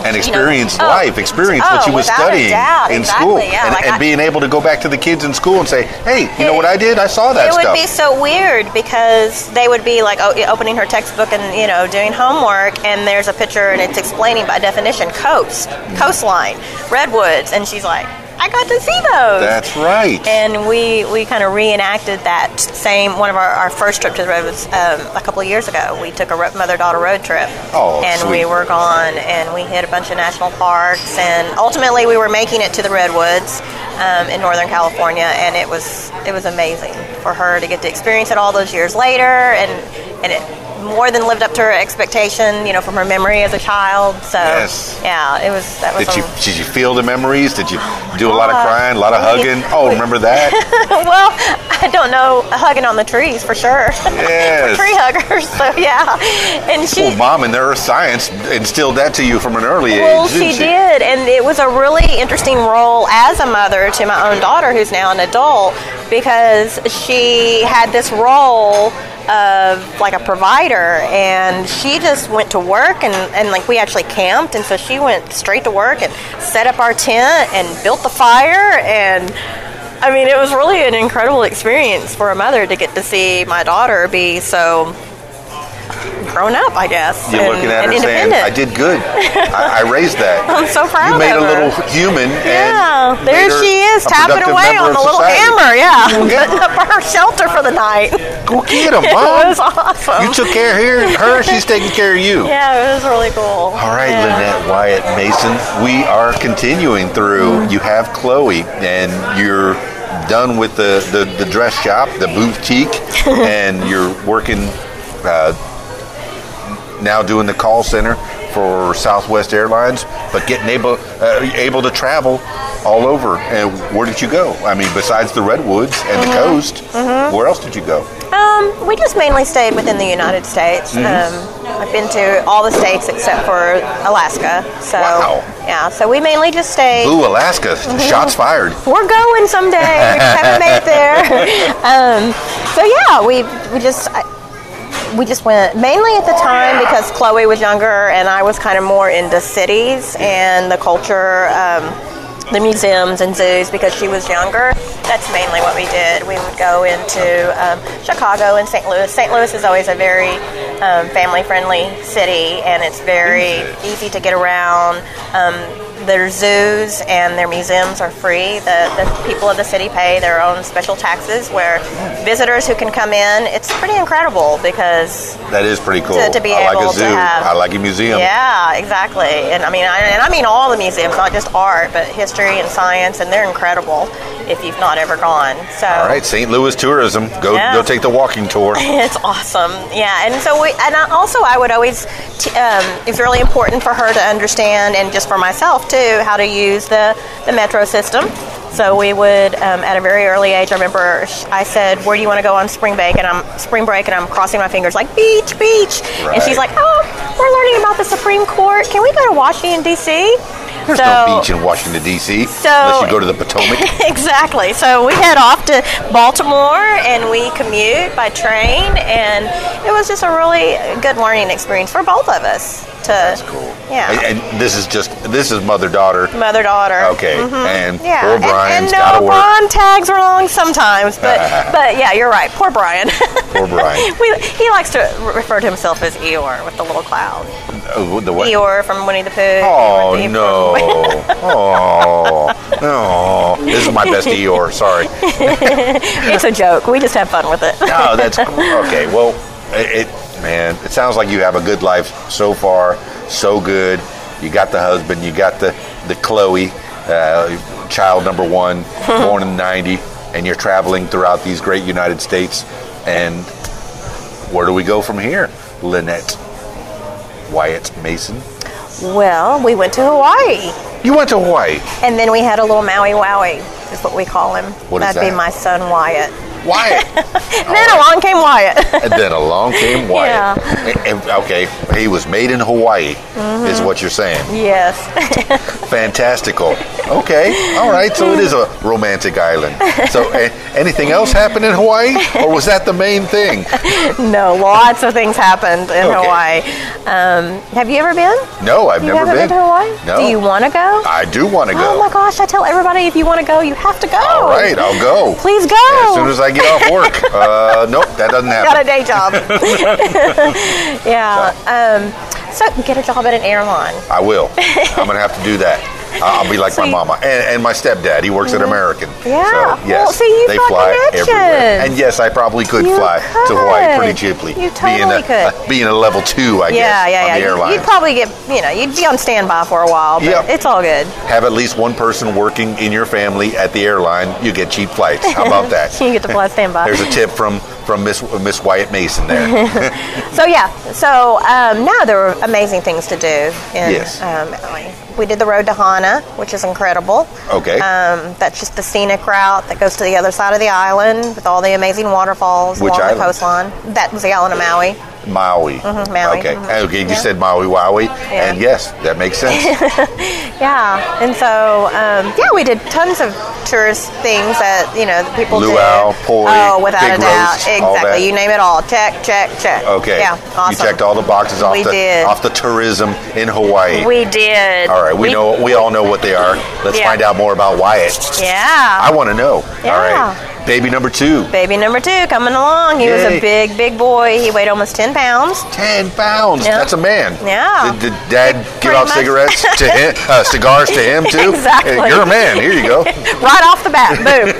Um, and you know, experience oh, life, experience what oh, you was studying doubt, in exactly, school, yeah, and, like and I- being able to go back to the kids in school and say, "Hey, you know what I did? I saw that it would stuff." be so weird because they would be like oh, opening her textbook and you know doing homework, and there's a picture and it's explaining by definition coast, coastline, redwoods, and she's like, I got to see those. That's right. And we, we kind of reenacted that same one of our, our first trip to the redwoods um, a couple of years ago. We took a mother daughter road trip, Oh, and sweet. we were gone, and we hit a bunch of national parks, and ultimately we were making it to the redwoods um, in Northern California, and it was it was amazing for her to get to experience it all those years later, and and it more than lived up to her expectation, you know, from her memory as a child. So Yes. yeah, it was that was Did you did you feel the memories? Did you oh do a lot of crying, a lot of hugging? Oh, remember [LAUGHS] that? well, I don't know, hugging on the trees for sure. [LAUGHS] Yes. Tree huggers, so yeah. And she, Well, mom in earth science instilled that to you from an early well, age, she she? did, and it was a really interesting role as a mother to my own daughter, who's now an adult, because she had this role of like a provider, and she just went to work, and, and like we actually camped, and so she went straight to work and set up our tent and built the fire, and I mean, it was really an incredible experience for a mother to get to see my daughter be so grown up, I guess. You're and- looking at her saying, "I did good. I, I raised that." [LAUGHS] I'm so proud You made a little human. Yeah, and there she is, tapping away on the little hammer. Yeah, Yeah. putting up her shelter for the night. Go get him, [LAUGHS] It mom. was awesome. You took care of her. her she's taking care of you. [LAUGHS] Yeah, it was really cool. All right, yeah. Lynette Wyatt Mason. We are continuing through. You have Chloe, and you're done with the, the, the dress shop, the boutique, and you're working uh, now doing the call center for Southwest Airlines, but getting able uh, able to travel all over. And where did you go? I mean, besides the redwoods and the coast, where else did you go? Um, we just mainly stayed within the United States. Mm-hmm. Um, I've been to all the states except for Alaska. So Wow. yeah, so we mainly just stayed. Ooh, Alaska! Shots fired. We're going someday. We just haven't made it there. [LAUGHS] um, so yeah, we we just. I, we just went mainly at the time because Chloe was younger and I was kind of more into cities and the culture, um, the museums and zoos because she was younger. That's mainly what we did. We would go into um, Chicago and St. Louis. St. Louis is always a very um, family friendly city and it's very easy to get around. Their zoos and their museums are free. The, the people of the city pay their own special taxes where visitors who can come in, it's pretty incredible because That is pretty cool. To- to be I like a zoo. have- I like a museum. yeah, exactly. And I mean, I, and I mean all the museums, not just art, but history and science, and they're incredible if you've not ever gone. So All right, St. Louis tourism. Go go take the walking tour. [LAUGHS] it's awesome. Yeah, and so we, and I also I would always, t- um, it's really important for her to understand, and just for myself too, how to use the the metro system. So we would, um, at a very early age, I remember I said, "Where do you want to go on spring break?" And I'm spring break, and I'm crossing my fingers like beach, beach. And she's like, "Oh, we're learning about the Supreme Court. Can we go to Washington D.C.?" There's so, no beach in Washington D.C. So- unless you go to the Potomac. [LAUGHS] exactly. So we head off to Baltimore and we commute by train, and it was just a really good learning experience for both of us. to That's cool. Yeah. And, and this is just this is mother daughter. Mother daughter. Okay. And Mm-hmm. Yeah, poor and- Brian's and, to no, work. Brian tags along sometimes, but [LAUGHS] but yeah, you're right. Poor Brian. Poor Brian. [LAUGHS] we, he likes to refer to himself as Eeyore with the little cloud. Oh, the what? Eeyore from Winnie the Pooh. Oh no! [LAUGHS] oh no! This is my best Eeyore. Sorry. [LAUGHS] it's a joke. We just have fun with it. No, [LAUGHS] that's okay. Well, it, it man, it sounds like you have a good life so far. So good. You got the husband. You got the the Chloe, uh, child number one, born in '90, and you're traveling throughout these great United States. And where do we go from here, Lynette Wyatt Mason? Well, we went to Hawaii, You went to Hawaii. and then we had a little Maui Wowie, is what we call him. What That'd be that? my son Wyatt. Wyatt. [LAUGHS] then along came Wyatt. [LAUGHS] and then along came Wyatt. Yeah. And- and- okay, he was made in Hawaii, Mm-hmm. is what you're saying. yes. [LAUGHS] Fantastical. Okay, all right. So it is a romantic island. So a- anything else happened in Hawaii, or was that the main thing? no, lots of things happened in Okay. Hawaii. Um, have you ever been? No, I've You never haven't been. to Hawaii? No. Do you want to go? I do want to go. Oh my gosh! I tell everybody if you want to go, you have to go. All right, I'll go. Please go. As soon as I get off work. [LAUGHS] Uh, nope, that doesn't happen. got a day job. [LAUGHS] yeah. Um, so get a job at an airline. I will. [LAUGHS] I'm gonna have to do that. I'll be like So my you- mama and, and my stepdad. He works at American. Yeah. So, yes, Well, see, you've they fly everywhere. And yes, I probably could You fly to Hawaii pretty cheaply. You being totally a, could. uh, [LAUGHS] being a level two, I Yeah, guess, yeah, yeah. You- airline. You'd probably get, you know, you'd be on standby for a while, but Yep. it's all good. Have at least one person working in your family at the airline. You get cheap flights. How about [LAUGHS] that? You get to fly standby. There's a tip from from Miss Miss Wyatt Mason there. [LAUGHS] So yeah, so um, now there were amazing things to do. In, Yes. Um. We did the road to Hana, which is incredible. Okay. Um, that's just the scenic route that goes to the other side of the island with all the amazing waterfalls Which along island? the coastline. That was the island of Maui. Maui. Mhm, Maui, Okay. mhm. Okay. You Yeah. said Maui Wowie, and yes, that makes sense. [LAUGHS] Yeah, and so um, yeah, we did tons of tourist things that you know that people Luau, do. poi, oh, without a doubt, roast, exactly. You name it all. Check, check, check. Okay. Yeah, awesome. You checked all the boxes off We the did. off the tourism in Hawaii. We did. all right. We, know. We all know what they are. Let's Yeah. find out more about Wyatt. Yeah. I want to know. Yeah. All right. Baby number two. Baby number two coming along. He was a big, big boy. He weighed almost 10 pounds. Ten pounds. Yeah. That's a man. Yeah. Did, did Dad give out much. cigarettes to him? [LAUGHS] Uh, cigars to him too? Exactly. Hey, you're a man. Here you go. [LAUGHS] Right off the bat, boom.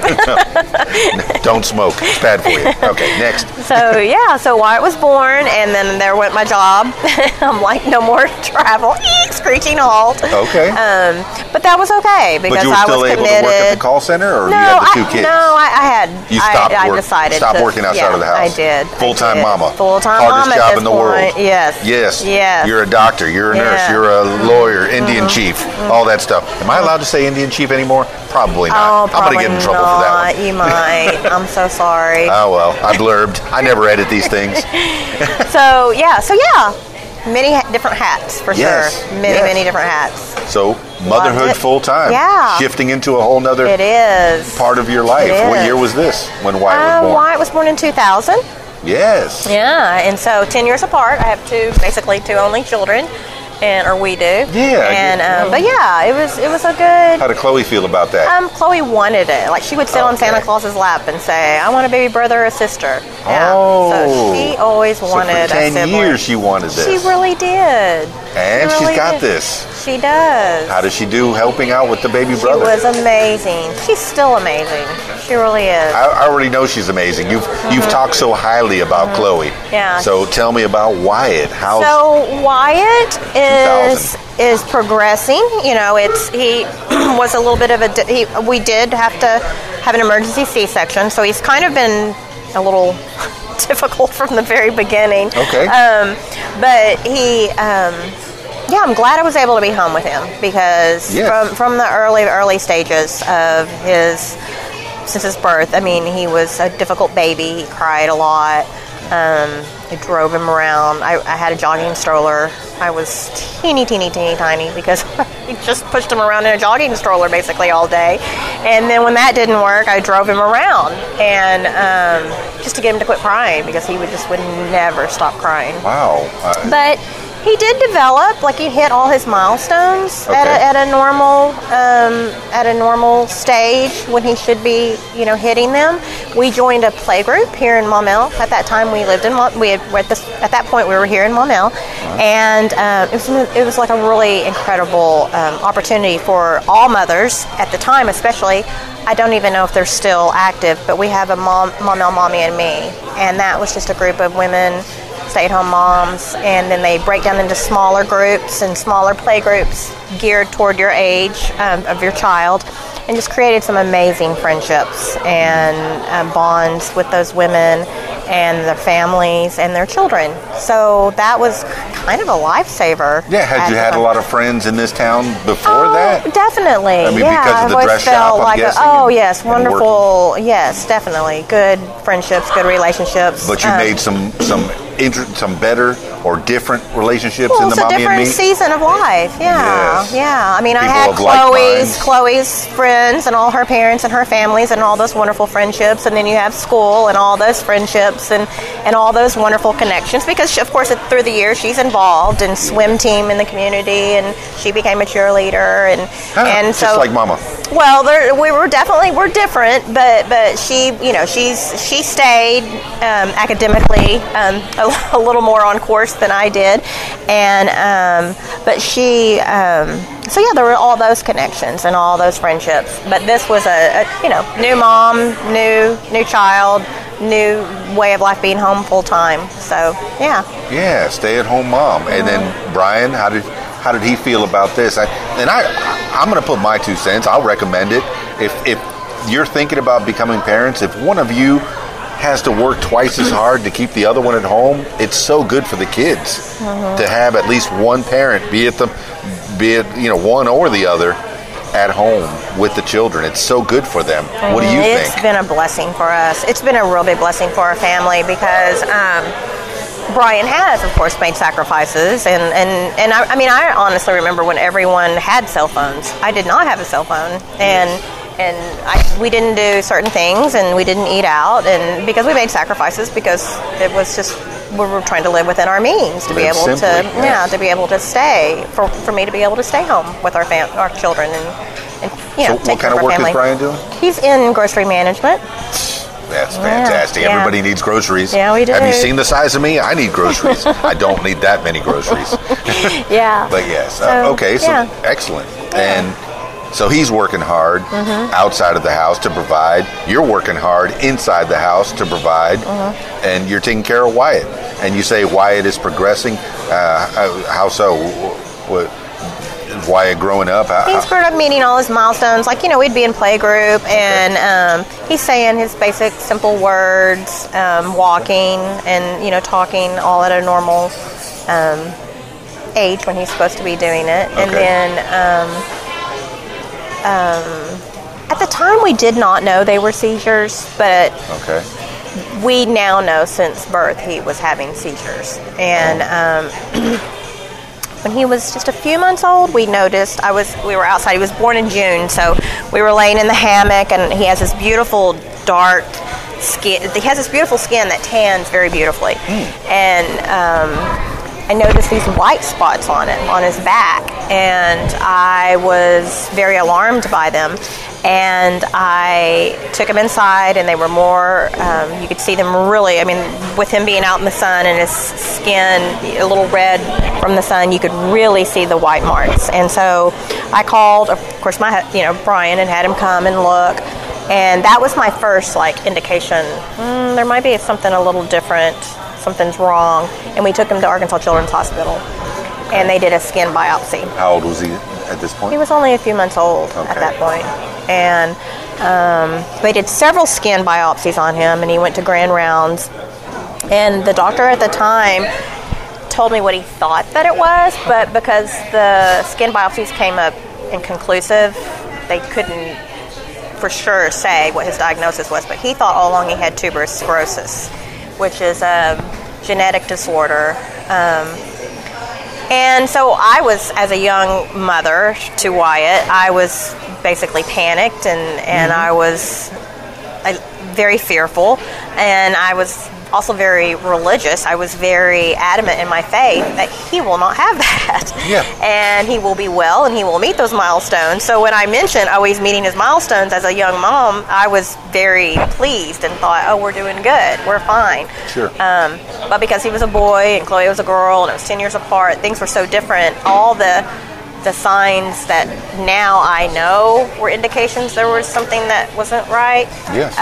[LAUGHS] Don't smoke. It's bad for you. Okay. Next. so, yeah, so Wyatt was born, and then there went my job. I'm like, no more travel. Screeching halt. Okay. Um, but that was okay because but you were I still was able committed. to work at the call center, or no, you had the two I, kids? no, I, I had. You stopped I, work- decided stopped to- working outside yeah, of the house. I did. Full-time mama. Full-time Hardest mama at job in the point. world. Yes. Yes. Yes. You're a doctor. You're a nurse. Yeah. Mm-hmm. You're a lawyer. Indian chief. All that stuff. Am I allowed to say Indian chief anymore? Probably Oh, not. I'm gonna get in trouble not. for that one. You might. [LAUGHS] I'm so sorry. Oh well, I blurbed. I never edit these things. [LAUGHS] so yeah, so yeah, many different hats for Yes, sure. Many, yes. many different hats. So motherhood full time. Yeah. Shifting into a whole nother It is. part of your life. What year was this when Wyatt Uh, was born? Wyatt was born in 2000. Yes. Yeah, and so 10 years apart. I have two, basically two only children, and or we do. Yeah, And um, but yeah, it was it was a good. How did Chloe feel about that? Um, Chloe wanted it. Like she would sit on Santa Claus's lap and say, "I want a baby brother or a sister." Yeah. Oh. So she always wanted. so for ten years she wanted this. She really did. and she she's really got did. this. She does. How does she do helping out with the baby She brother? She was amazing. She's still amazing. She really is. I, I already know she's amazing. You've you've talked so highly about Chloe. Mm-hmm. Yeah. So tell me about Wyatt. How? So Wyatt is 2000. is progressing. You know, it's he [CLEARS THROAT] was a little bit of a. He, we did have to have an emergency C-section, so he's kind of been a little [LAUGHS] difficult from the very beginning. Okay. Um, but he. Um, yeah, I'm glad I was able to be home with him because Yes. from from the early early stages of his since his birth. I mean, he was a difficult baby. He cried a lot. Um, I drove him around. I, I had a jogging stroller. I was teeny, teeny, teeny tiny because [LAUGHS] I just pushed him around in a jogging stroller basically all day. And then when that didn't work, I drove him around and um, just to get him to quit crying because he would just would never stop crying. wow. Uh, But He did develop, like he hit all his milestones at, a, at a normal um, at a normal stage when he should be, you know, hitting them. We joined a play group here in Maumelle. At that time, we lived in Ma- we had we're at this at that point we were here in Maumelle, and um, it was it was like a really incredible um, opportunity for all mothers at the time, especially. I don't even know if they're still active, but we have a mom, Maumelle Mommy and Me, and that was just a group of women stay-at-home moms and then they break down into smaller groups and smaller play groups geared toward your age um, of your child and just created some amazing friendships and uh, bonds with those women and their families and their children so that was kind of a lifesaver Yeah, had you had a lot of friends in this town before Oh, that? Definitely. I mean, yeah, because of the I've dress shop, like a- oh and- yes, wonderful. Yes, definitely. Good friendships, good relationships. But you Um, made some some some better or different relationships well, in the it's a different season of life. Yeah, Yes. yeah. I mean, I had Chloe's. Chloe's friends, and all her parents and her families, and all those wonderful friendships. And then you have school and all those friendships and and all those wonderful connections. Because she, of course, through the years, she's involved in swim team in the community, and she became a cheerleader, and Ah, and just so like Mama. Well, there, we were definitely we're different, but but she, you know, she's she stayed um, academically um, a, [LAUGHS] a little more on course than I did, and um, but she, um, so yeah, there were all those connections and all those friendships. But this was a, a you know new mom, new new child, new way of life being home full time. So yeah. Yeah, stay at home mom. And then Brian, how did how did he feel about this? I, and I I'm going to put my two cents. I'll recommend it. If if you're thinking about becoming parents, if one of you has to work twice as hard to keep the other one at home, it's so good for the kids to have at least one parent, be it the be it you know one or the other at home with the children. It's so good for them. What do you It's think? It's been a blessing for us. It's been a real big blessing for our family because um, Brian has, of course, made sacrifices, and and and I, I mean, I honestly remember when everyone had cell phones. I did not have a cell phone, and and I, we didn't do certain things, and we didn't eat out, and because we made sacrifices because it was just we were trying to live within our means to be able simply, to yes. yeah to be able to stay for, for me to be able to stay home with our fam- our children and and you know So take what kind of our work family. is Brian doing? He's in grocery management. That's fantastic. yeah. Everybody needs groceries. Yeah, we do. Have you seen the size of me? I need groceries. [LAUGHS] I don't need that many groceries. Yeah. [LAUGHS] But yes, uh, okay, so yeah. excellent. And so he's working hard Mm-hmm. outside of the house to provide. You're working hard inside the house to provide, Mm-hmm. and you're taking care of Wyatt. And you say Wyatt is progressing. Uh, how- so? What, is Wyatt growing up? How- He's grown up meeting all his milestones. Like, you know, we'd be in playgroup and um, he's saying his basic simple words, um, walking and, you know, talking all at a normal um, age when he's supposed to be doing it. And Okay. then um, at the time we did not know they were seizures, but okay. we now know since birth he was having seizures. And um, [CLEARS THROAT] when he was just a few months old, we noticed. I was we were outside. He was born in June, so we were laying in the hammock, and he has this beautiful dark skin. He has this beautiful skin that tans very beautifully, and. Um, I noticed these white spots on it, on his back, and I was very alarmed by them. And I took him inside, and they were more, um, you could see them really, I mean, with him being out in the sun and his skin a little red from the sun, you could really see the white marks. And so I called, of course, my, you know, Brian, and had him come and look. And that was my first, like, indication mm, there might be something a little different something's wrong. And we took him to Arkansas Children's Hospital, and they did a skin biopsy. How old was he at this point? He was only a few months old at Okay. that point, and um, they did several skin biopsies on him, and he went to grand rounds. And the doctor at the time told me what he thought that it was, but because the skin biopsies came up inconclusive, they couldn't for sure say what his diagnosis was. But he thought all along he had tuberous sclerosis, which is a genetic disorder. Um, and so I was, as a young mother to Wyatt, I was basically panicked and, and I was uh, very fearful. And I was also very religious. I was very adamant in my faith that he will not have [LAUGHS] that. Yeah. And he will be well and he will meet those milestones. So when I mentioned always meeting his milestones as a young mom, I was very pleased and thought, oh, we're doing good. We're fine. Sure. Um, but because he was a boy and Chloe was a girl and it was 10 years apart, things were so different. All the the signs that now I know were indications there was something that wasn't right. Yes.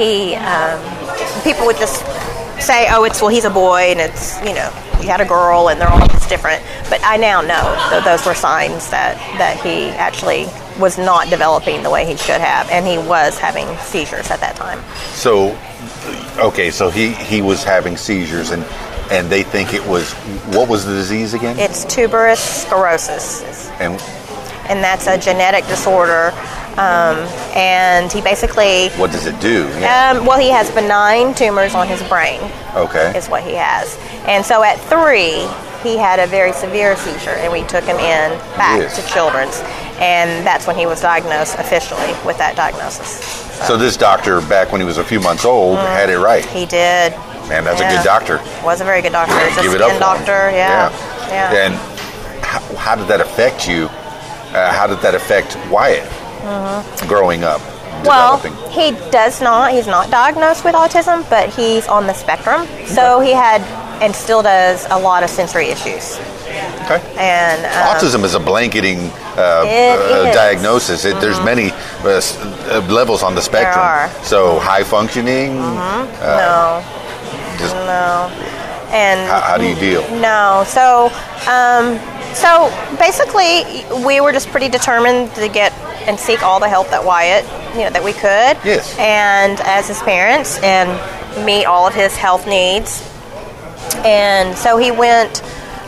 He, um, people would just say, "Oh, it's well, he's a boy, and it's you know, he had a girl, and they're all just different." But I now know that those were signs that that he actually was not developing the way he should have, and he was having seizures at that time. So, okay, so he he was having seizures, and and they think it was what was the disease again? It's tuberous sclerosis. and and that's a genetic disorder. Um, and he basically, what does it do? Yeah. um, well, he has benign tumors on his brain, okay. is what he has. And so at three, he had a very severe seizure, and we took him in back Yes. to Children's, and that's when he was diagnosed officially with that diagnosis. So this doctor, back when he was a few months old, had it right. He did. Man, that's a good doctor. Was a very good doctor. Give it up doctor. Yeah. Yeah. And how, how did that affect you? Uh, how did that affect Wyatt growing up, Mm-hmm. Well, developing? he does not. He's not diagnosed with autism, but he's on the spectrum. So he had and still does a lot of sensory issues. Okay. And um, Autism is a blanketing uh, uh, is. diagnosis. It, There's many uh, uh, levels on the spectrum. are. So high functioning. no, Just no, and how, how do you deal? No. So, um, so basically, we were just pretty determined to get and seek all the help that Wyatt, you know, that we could. Yes. And as his parents, and meet all of his health needs. And so he went.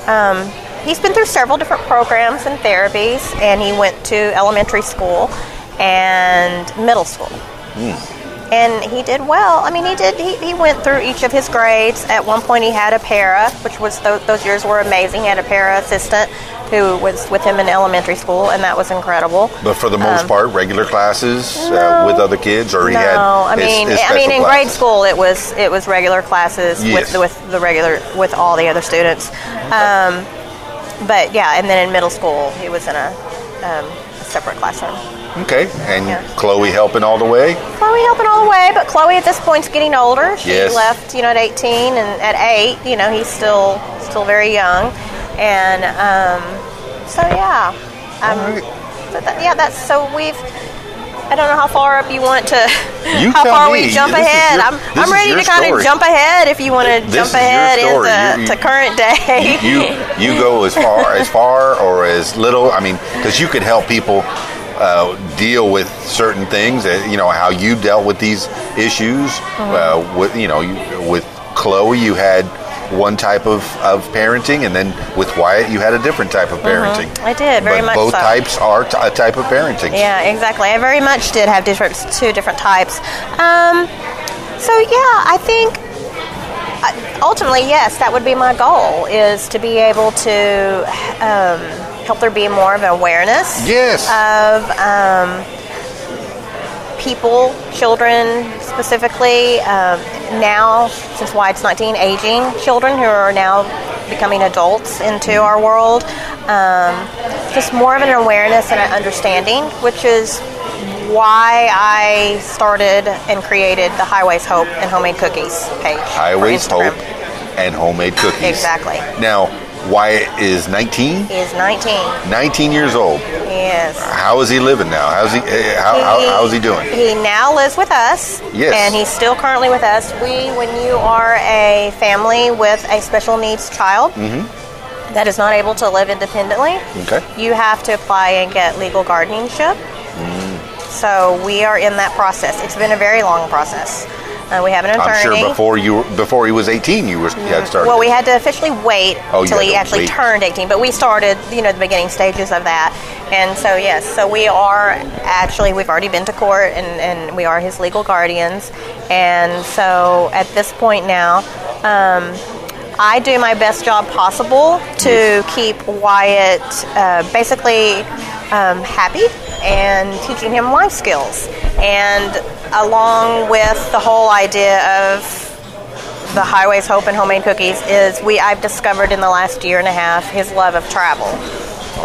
Um, he's been through several different programs and therapies, and he went to elementary school and middle school and he did well. I mean, he did. He, he went through each of his grades. At one point, he had a para, which was those, those years were amazing. He had a para assistant who was with him in elementary school, and that was incredible. But for the most part, regular classes uh, Um, with other kids, or he no, had. I his- mean, his I mean, in grade classes? school, it was it was regular classes Yes. with with the regular with all the other students. Um, but yeah, and then in middle school, he was in a, um, a separate classroom. Okay, and Yeah. Chloe helping all the way. Chloe helping all the way, but Chloe at this point's getting older. She Yes. left, you know, at 18, and at eight, you know, he's still still very young, and um, so yeah, um, Alright. so that, yeah, that's so we've. I don't know how far up you want to, You how far me. we jump This is ahead. your- I'm, I'm ready to kind story. of jump ahead if you want to This jump ahead into You- to you- current day. you you go as far as far or as little. I mean, because you could help people uh, deal with certain things. Uh, you know how you dealt with these issues. Uh-huh. Uh, with you know you, with Chloe, you had one type of, of parenting, and then with Wyatt, you had a different type of parenting. Uh-huh. I did, very but much both so. types are t- a type of parenting. Yeah, exactly. I very much did have different two different types. Um, so yeah, I think uh, ultimately, yes, that would be my goal is to be able to um, help there be more of an awareness Yes. of um, people, children specifically. Um, now, since Wyatt's 19, aging children who are now becoming adults into our world. Um, just more of an awareness and an understanding, which is why I started and created the Highways Hope and Homemade Cookies page. Highways Hope and homemade cookies. Exactly. Now, Wyatt is 19, He is 19. 19 years old. Yes. How is he living now? How's he? eh, How, how, how's he doing? He now lives with us. Yes. And he's still currently with us. We, when you are a family with a special needs child that is not able to live independently, Mm-hmm. Okay. you have to apply and get legal guardianship. Mm. So we are in that process. It's been a very long process. Uh, we have an attorney. I'm sure before you before he was 18, you were you had started. Well, we had to officially wait Oh, until had he actually wait. turned 18, but we started, you know, the beginning stages of that. And so, yes, so we are actually, we've already been to court and, and we are his legal guardians. And so at this point now, um, I do my best job possible to keep Wyatt uh, basically um, happy and teaching him life skills. and along with the whole idea of the Highways Hope and homemade cookies is we I've discovered in the last year and a half his love of travel.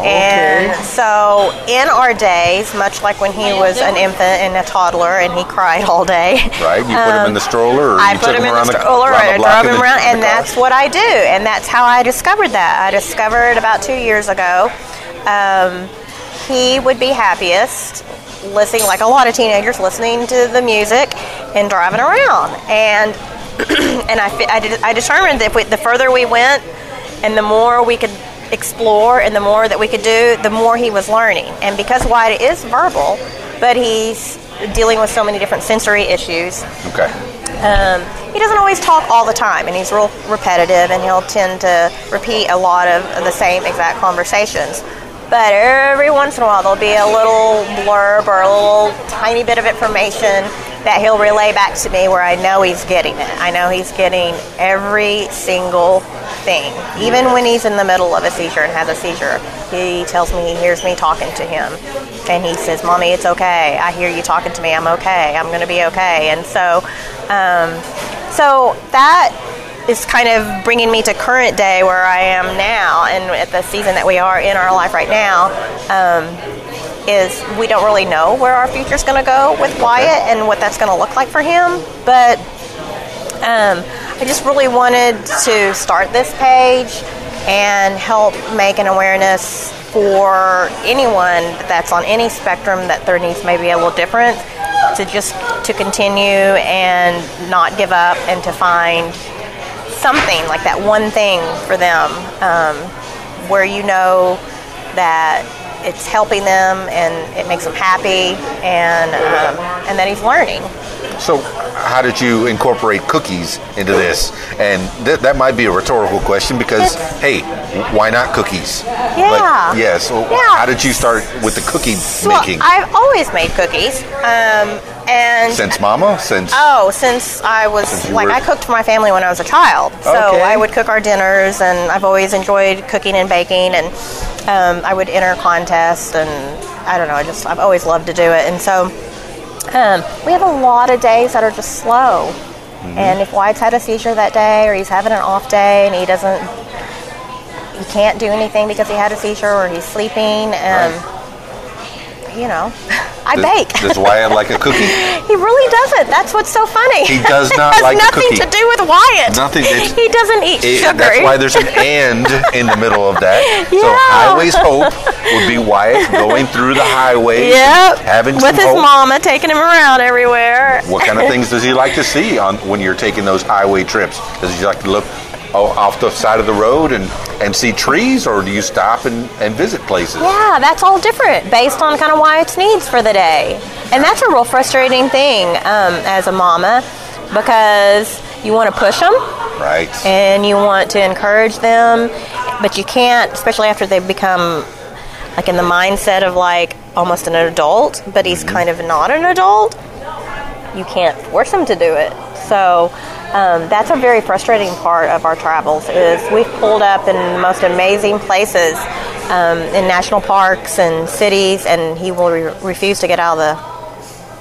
And so, in our days, much like when he was an infant and a toddler and he cried all day, Right? You put him in the stroller, or Um, I you put took him in the stroller the and drove him around, and that's what I do, and that's how I discovered that. I discovered about two years ago. Um, he would be happiest listening, like a lot of teenagers, listening to the music and driving around. And [CLEARS THROAT] and I, I, did, I determined that if we, the further we went, and the more we could explore, and the more that we could do, the more he was learning. And because Wyatt is verbal, but he's dealing with so many different sensory issues, Okay. um, he doesn't always talk all the time, and he's real repetitive, and he'll tend to repeat a lot of the same exact conversations. But every once in a while, there'll be a little blurb or a little tiny bit of information that he'll relay back to me where I know he's getting it. I know he's getting every single thing. Even when he's in the middle of a seizure and has a seizure, he tells me he hears me talking to him. And he says, Mommy, it's okay. I hear you talking to me. I'm okay. I'm going to be okay. And so, um, so that is kind of bringing me to current day where I am now and at the season that we are in our life right now. Um, is we don't really know where our future's going to go with Wyatt and what that's going to look like for him. But um, I just really wanted to start this page and help make an awareness for anyone that's on any spectrum that their needs may be a little different to just to continue and not give up and to find something like that one thing for them um, where you know that it's helping them and it makes them happy and um, and that he's learning So, how did you incorporate cookies into this? And th- that might be a rhetorical question because, hey, why not cookies? Yeah. But, yeah. So, Yeah. how did you start with the cookie well making? i've always made cookies um, and Since Mama? Since Oh, since I was Since like were- I cooked for my family when I was a child, so Okay. I would cook our dinners, and I've always enjoyed cooking and baking, and um, I would enter contests, and I don't know, I just I've always loved to do it, and so um, we have a lot of days that are just slow, Mm-hmm. and if Wyatt's had a seizure that day, or he's having an off day, and he doesn't, he can't do anything because he had a seizure, or he's sleeping, um, you know, I does, bake. does Wyatt like a cookie? [LAUGHS] He really doesn't. That's what's so funny. He does not it [LAUGHS] has like a nothing to do with Wyatt. Nothing, [LAUGHS] it's- He doesn't eat It- sugar. that's why there's an and in the middle of that. Yeah. So Yeah. Highways Hope would be Wyatt going through the highways, Yep. having with some his hope. mama taking him around everywhere. What kind of things does he like to see on when you're taking those highway trips? Does he like to look o- off the side of the road and, and see trees, or do you stop and, and visit places? Yeah, that's all different based on kind of Wyatt's needs for the day. And that's a real frustrating thing um, as a mama because you want to push them Right. and you want to encourage them, but you can't, especially after they've become like in the mindset of like almost an adult, but he's kind of not an adult. You can't force him to do it. So um, that's a very frustrating part of our travels. Is we've pulled up in the most amazing places um, in national parks and cities, and he will re- refuse to get out of the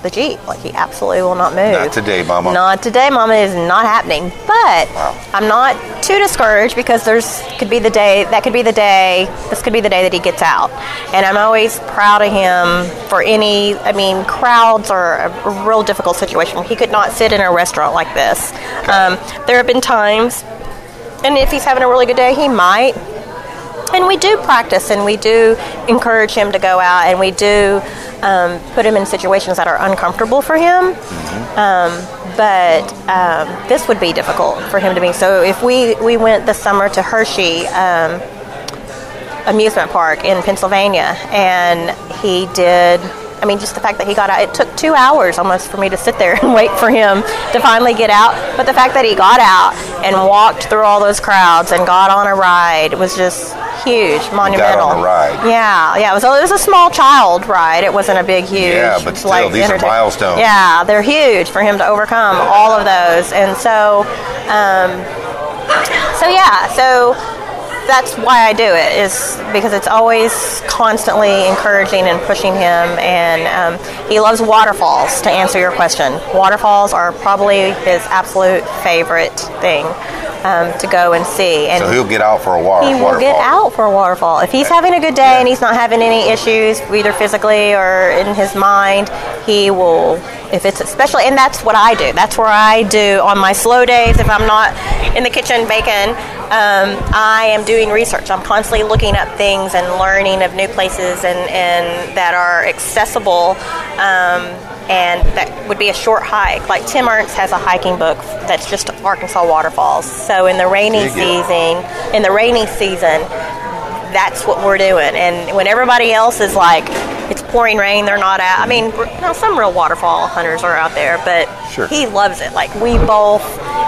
the jeep. Like he absolutely will not move. Not today, Mama. Not today, Mama. Is not happening. But Wow. I'm not too discouraged because there's could be the day that could be the day. This could be the day that he gets out, and I'm always proud of him for any. I mean, crowds are a real difficult situation. He could not sit in a restaurant like this. Um, there have been times, and if he's having a really good day, he might. And we do practice and we do encourage him to go out and we do um, put him in situations that are uncomfortable for him. Um, but um, this would be difficult for him to be. So if we, we went this summer to Hershey um, amusement park in Pennsylvania and he did. I mean, just the fact that he got out, it took two hours almost for me to sit there and wait for him to finally get out. But the fact that he got out and walked through all those crowds and got on a ride was just huge, monumental. Got on a ride. Yeah, yeah. It was, a, it was a small child ride. It wasn't a big, huge. Yeah, but still, like, these are milestones. Yeah, they're huge for him to overcome all of those. And so, um, so yeah, so that's why I do it is because it's always constantly encouraging and pushing him, and um, he loves waterfalls. To answer your question, waterfalls are probably his absolute favorite thing um, to go and see. And So he'll get out for a walk. he will get out for a waterfall. If he's having a good day and he's not having any issues, either physically or in his mind, he will. If it's especially, and that's what I do. That's where I do on my slow days. If I'm not in the kitchen baking, um, I am doing research. I'm constantly looking up things and learning of new places and, and that are accessible. Um, and that would be a short hike. Like Tim Ernst has a hiking book that's just Arkansas waterfalls. So in the rainy season, in the rainy season, that's what we're doing. And when everybody else is like, it's pouring rain, they're not out. I mean, now some real waterfall hunters are out there, but Sure. he loves it. Like we both,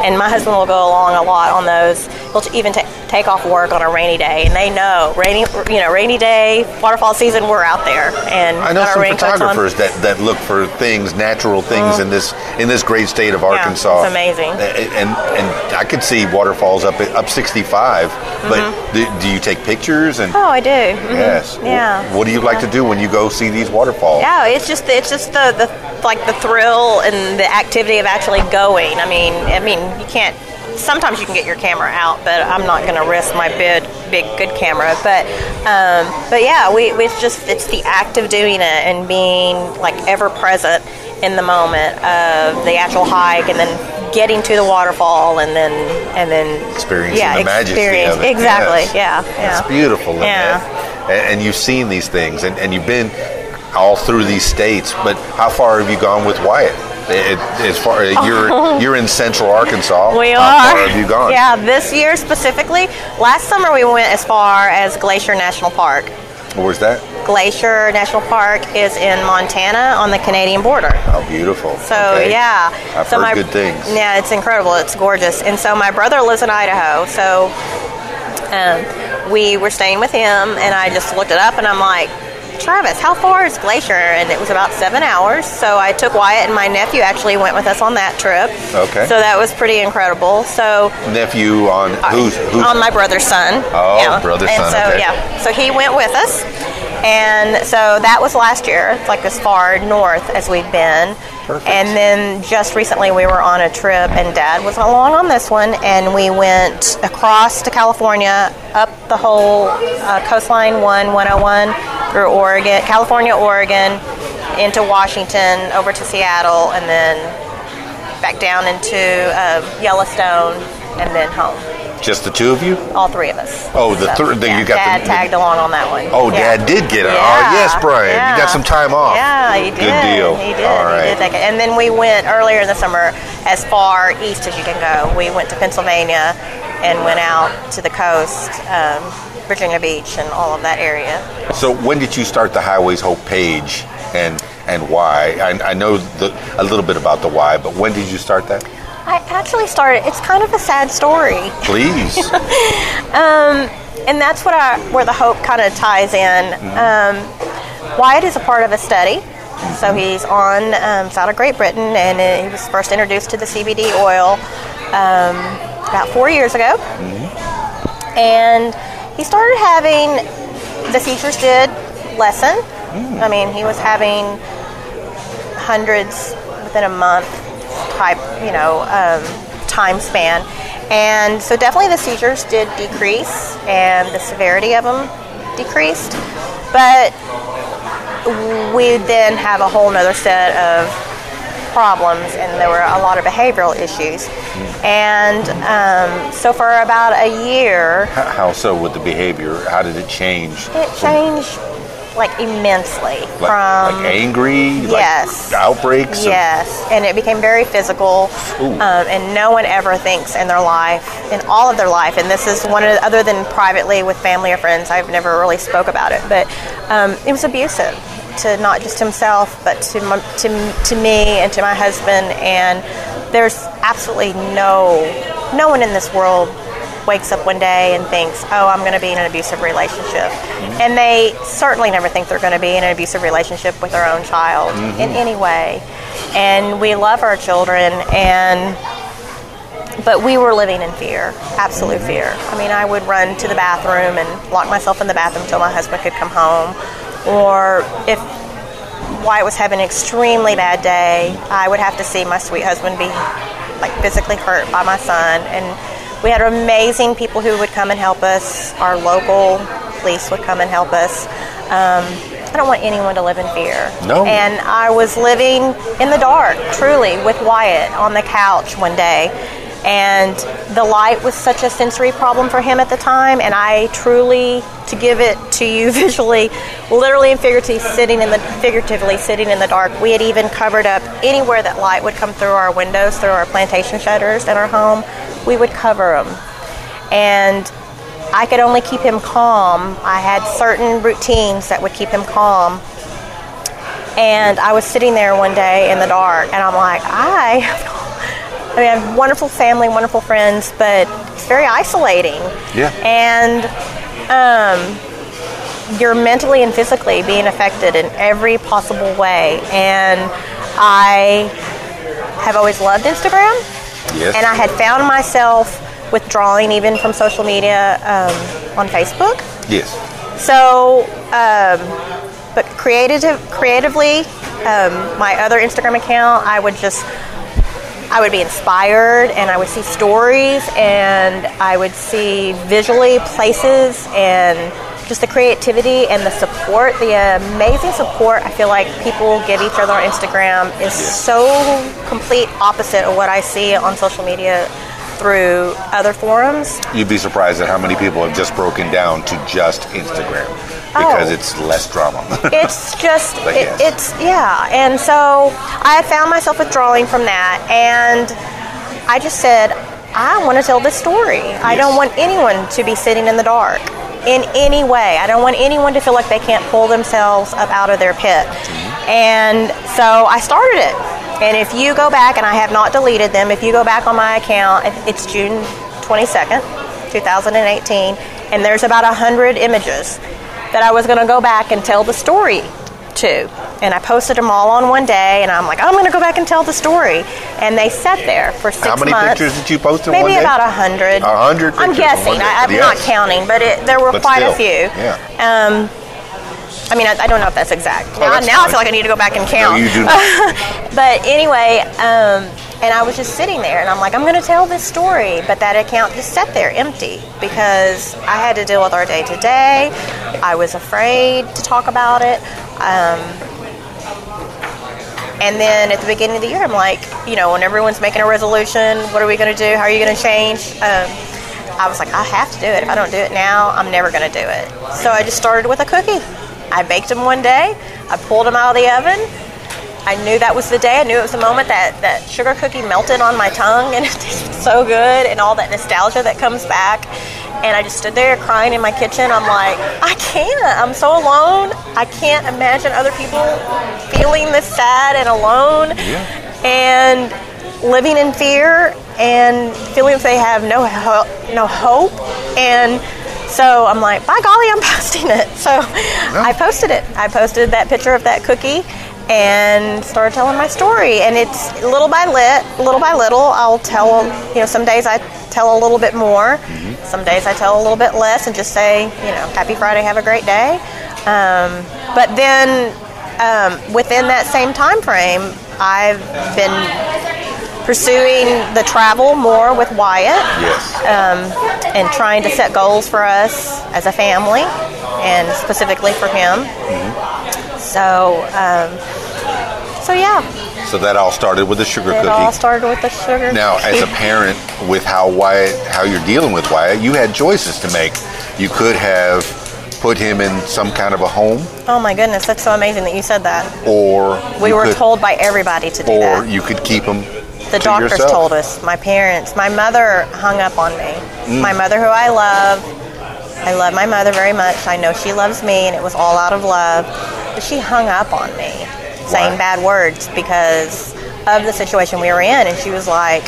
and my husband will go along a lot on those. He'll even ta take off work on a rainy day, and they know rainy, you know, rainy day, waterfall season, we're out there. And I know some photographers that, that look for things, natural things mm-hmm. in this in this great state of Arkansas. it's amazing. A- And and I could see waterfalls up up 65. But mm-hmm. do, do you take pictures Mm-hmm. Oh, I do. Mhm. Yes. Yeah. What do you like to do when you go see these waterfalls? Yeah, it's just it's just the, the like the thrill and the activity of actually going. I mean, I mean, you can't. Sometimes you can get your camera out, but I'm not going to risk my big, big, good camera. But, um, but yeah, we it's just it's the act of doing it and being like ever present in the moment of the actual hike, and then getting to the waterfall, and then and then Experiencing yeah, the majesty of it. exactly. Yes. Yeah, yeah. It's beautiful, Yeah. And, and you've seen these things, and, and you've been all through these states. But how far have you gone with Wyatt? It, as far [LAUGHS] you're you're in Central Arkansas. We how are. far have you gone? Yeah, this year specifically. Last summer we went as far as Glacier National Park. Where's that? Glacier National Park is in Montana on the Canadian border. How beautiful. So Okay. yeah, I've so heard good things. Yeah, it's incredible. It's gorgeous. And so my brother lives in Idaho. So um, we were staying with him, and I just looked it up, and I'm like. Travis, how far is Glacier? And it was about seven hours. So I took Wyatt, and my nephew actually went with us on that trip. Okay. So that was pretty incredible. So Nephew on who's who's on my brother's son. Oh, brother's and son, So okay. yeah, so he went with us, and so that was last year, like as far north as we've been. Perfect. And then just recently we were on a trip, and Dad was along on this one, and we went across to California, up the whole uh, coastline, one 101 through Oregon, California, Oregon, into Washington, over to Seattle, and then back down into uh, Yellowstone, and then home just the two of you? all three of us. Oh, the thir- the- yeah, you got Dad the- tagged along on that one. Oh, Yeah. Dad did get it. Yeah, Oh, yes, Brian. yeah. You got some time off. Yeah, he did. Good deal. He did. All He did. And then we went earlier in the summer as far east as you can go. We went to Pennsylvania and went out to the coast, um, Virginia Beach, and all of that area. So when did you start the Highways Hope page, and and why? I, I know the, a little bit about the why, but when did you start that? I actually started. It's kind of a sad story. Please. [LAUGHS] and that's what I, where the hope kind of ties in. Um, Wyatt is a part of a study. So he's on um, out of Great Britain, and uh, he was first introduced to the CBD oil um, about four years ago. And he started having the seizures did lessen. I mean, he was having hundreds within a month type, you know, um, time span. And so definitely the seizures did decrease and the severity of them decreased. But we then have a whole nother set of problems and there were a lot of behavioral issues. And um, so for about a year, how, how so with the behavior? How did it change? it changed like immensely Like, from like angry? yes. Like outbreaks? of- Yes, and it became very physical, um, and no one ever thinks in their life, in all of their life, and this is one of other than privately with family or friends. I've never really spoke about it, but um, it was abusive to not just himself, but to my, to to me and to my husband. And there's absolutely no no one in this world wakes up one day and thinks, "Oh, I'm going to be in an abusive relationship," mm-hmm. and they certainly never think they're going to be in an abusive relationship with their own child mm-hmm. in any way. And we love our children, and but we were living in fear, absolute mm-hmm. fear. I mean, I would run to the bathroom and lock myself in the bathroom until my husband could come home. Or if Wyatt was having an extremely bad day, I would have to see my sweet husband be like physically hurt by my son. And we had amazing people who would come and help us. Our local police would come and help us. Um, I don't want anyone to live in fear. No. And I was living in the dark, truly, with Wyatt on the couch one day. And the light was such a sensory problem for him at the time. And I truly, to give it to you [LAUGHS] visually, literally and figuratively sitting in the figuratively sitting in the dark. We had even covered up anywhere that light would come through our windows, through our plantation shutters in our home. We would cover them. And I could only keep him calm. I had certain routines that would keep him calm. And I was sitting there one day in the dark, and I'm like, I, I mean, I have wonderful family, wonderful friends, but it's very isolating. Yeah. And um, you're mentally and physically being affected in every possible way. And I have always loved Instagram. Yes. And I had found myself withdrawing even from social media um, on Facebook. yes. So, um, but creative, creatively, um, my other Instagram account, I would just, I would be inspired, and I would see stories, and I would see visually places, and just the creativity and the support, the amazing support. I feel like people give each other on Instagram is so complete opposite of what I see on social media through other forums. You'd be surprised at how many people have just broken down to just Instagram because Oh. it's less drama. [LAUGHS] it's just it, yes. it's yeah. And so i found myself withdrawing from that and i just said i want to tell this story. I don't want anyone to be sitting in the dark in any way. I don't want anyone to feel like they can't pull themselves up out of their pit. Mm-hmm. And so i started it. And if you go back and i have not deleted them if you go back on my account it's june 22nd 2018 and there's about 100 images that I was going to go back and tell the story to. And I posted them all on one day, and I'm like, I'm going to go back and tell the story. And they sat there for six months. How many months. pictures did you post in Maybe one day? Maybe about a hundred. A hundred I'm guessing. I, I'm Yes. not counting, but it, there were But quite still, a few. yeah. Um, I mean, I, I don't know if that's exact. now, Oh, that's now I feel like I need to go back and count. you do [LAUGHS] but anyway, um, and I was just sitting there, and I'm like, I'm going to tell this story, but that account just sat there empty because I had to deal with our day to day. I was afraid to talk about it. Um, and then at the beginning of the year, I'm like, you know, when everyone's making a resolution, what are we going to do? How are you going to change? Um, I was like, I have to do it. If I don't do it now, I'm never going to do it. So I just started with a cookie. I baked them one day. I pulled them out of the oven. I knew that was the day. I knew it was the moment that that sugar cookie melted on my tongue and [LAUGHS] it tasted so good and all that nostalgia that comes back. And I just stood there crying in my kitchen. I'm like, I can't. I'm so alone. I can't imagine other people feeling this sad and alone and living in fear and feeling like they have no ho- no hope. And so I'm like, by golly, I'm [LAUGHS] posting it. So I posted it. I posted that picture of that cookie and started telling my story. And it's little by lit, little by little. I'll tell. You know, some days I tell a little bit more. Some days I tell a little bit less and just say, you know, Happy Friday, have a great day. Um, but then um, within that same time frame, I've been pursuing the travel more with Wyatt Yes. um, and trying to set goals for us as a family and specifically for him. So, um, so yeah, So that all started with the sugar it cookie. all started with the sugar. Now, as a parent, with how Wyatt, how you're dealing with Wyatt, you had choices to make. You could have put him in some kind of a home, oh my goodness, that's so amazing that you said that. or We were could, told by everybody to do or that. you could keep him. The to doctors yourself. told us. My parents, my mother hung up on me. Mm. My mother, who I love, I love my mother very much. I know she loves me, and it was all out of love. But she hung up on me, saying bad words because of the situation we were in, and she was like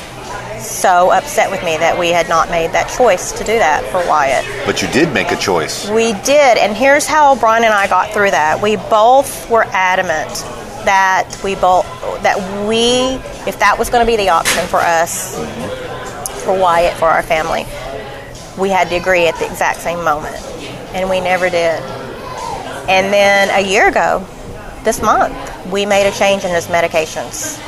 so upset with me that we had not made that choice to do that for Wyatt. But you did make a choice. We did, and here's how Brian and I got through that. We both were adamant that we both that we, if that was going to be the option for us, for Wyatt, for our family, we had to agree at the exact same moment. And we never did. And then a year ago, this month, we made a change in his medications.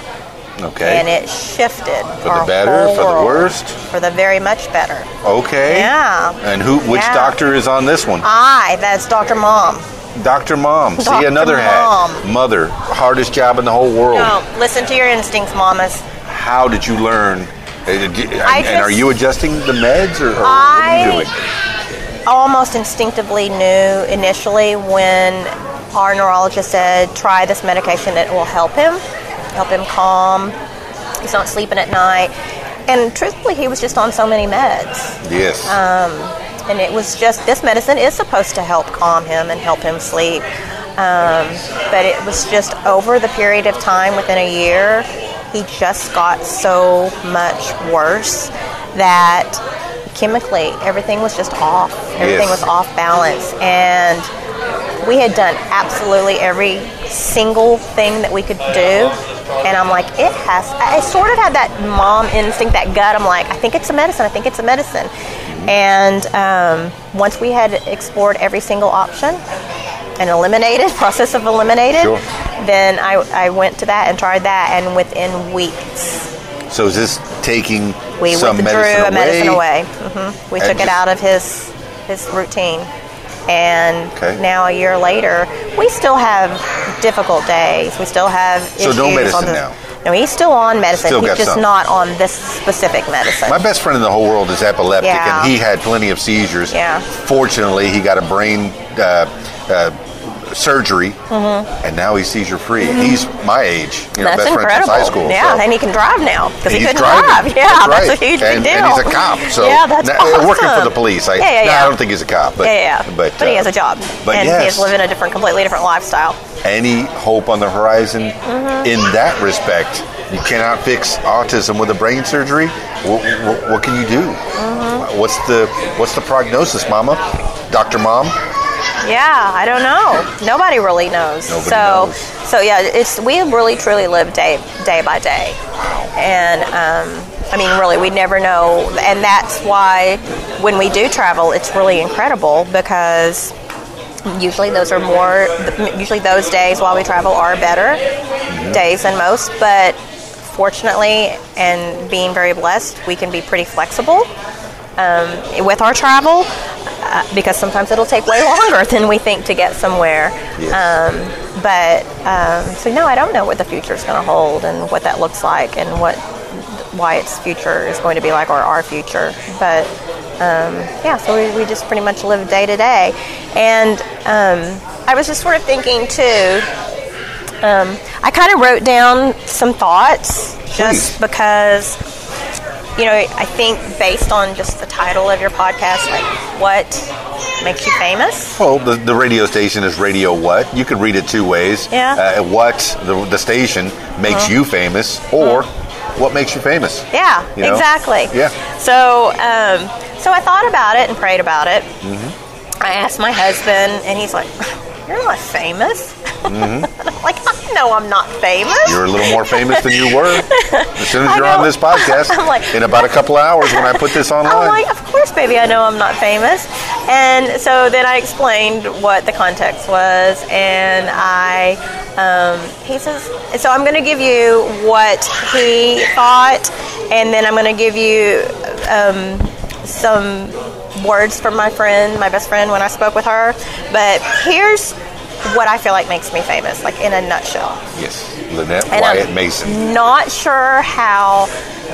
Okay. And it shifted. For the better, for the worst? For the very much better. okay. Yeah. And who? Which Yeah. doctor is on this one? I, that's Dr. Mom. Dr. Mom. See another Mom. hat. Mother. Hardest job in the whole world. No, listen to your instincts, mamas. How did you learn? And, I and are you adjusting the meds or, or what are you I- doing? almost instinctively knew initially when our neurologist said, try this medication, it will help him, help him calm. He's not sleeping at night. And truthfully, he was just on so many meds. Yes. And it was just, this medicine is supposed to help calm him and help him sleep. Um, but it was just over the period of time within a year, he just got so much worse that chemically everything was just off. Everything Yes. was off balance. And we had done absolutely every single thing that we could do. And I'm like, it has, I sort of had that mom instinct, that gut. I'm like, I think it's a medicine. I think it's a medicine. And um, once we had explored every single option and eliminated, [LAUGHS] process of eliminated, Sure. then I, I went to that and tried that. And within weeks, so is this taking we some withdrew medicine a medicine away? away. hmm We took it out of his his routine, and Okay. now a year later, we still have difficult days. We still have So issues no on medicine the- now? No, he's still on medicine. Still he's just some. not on this specific medicine. My best friend in the whole world is epileptic, Yeah. and he had plenty of seizures. Yeah. Fortunately, he got a brain uh, uh, surgery, Mm-hmm. and now he's seizure free. He's my age, you know, that's best incredible. friend high school. yeah, so- and he can drive now because he couldn't driving. drive. [LAUGHS] Yeah, that's, that's, a huge and, big deal. And he's a cop, so yeah, that's now, awesome. working for the police. I, yeah, yeah, no, yeah. I don't think he's a cop, but yeah, yeah, but, he uh, has a job, But and yes, he's living a different, completely different lifestyle. any hope on the horizon Mm-hmm. in that respect. You cannot fix autism with a brain surgery. What, what, what can you do? Mm-hmm. What's the what's the prognosis, Mama? Doctor Mom? Yeah, I don't know. Nobody really knows. Nobody so, knows. so yeah, it's we really truly live day day by day, and um, I mean, really, we never know, and that's why when we do travel, it's really incredible because usually those are more. Usually those days while we travel are better Mm-hmm. days than most, but fortunately, and being very blessed, we can be pretty flexible um, with our travel uh, because sometimes it'll take way longer [LAUGHS] than we think to get somewhere. Yes. Um, but um, so no, I don't know what the future is going to hold and what that looks like and what Wyatt's future is going to be like or our future. But um, yeah, so we, we just pretty much live day to day. And um, I was just sort of thinking too. Um, I kind of wrote down some thoughts just because you know, I think based on just the title of your podcast, like what makes you famous? Well, the, the radio station is Radio What. You could read it two ways. Yeah. Uh, what the, the station makes you famous, or what makes you famous. Yeah, You know? exactly. Yeah. So, um, so I thought about it and prayed about it. Mm-hmm. I asked my husband, and he's like, "You're not famous." Mm-hmm. I'm [LAUGHS] like, I know I'm not famous. You're a little more famous than you were. [LAUGHS] As soon as you're on this podcast, [LAUGHS] I'm like- in about a couple of hours when I put this online. I'm like, of course, baby, I know I'm not famous. And so then I explained what the context was, and I, um, he says, so I'm going to give you what he thought, and then I'm going to give you um, some words from my friend, my best friend, when I spoke with her. But here's what I feel like makes me famous, like in a nutshell. yes, Lynette And Wyatt I'm Mason. Not sure how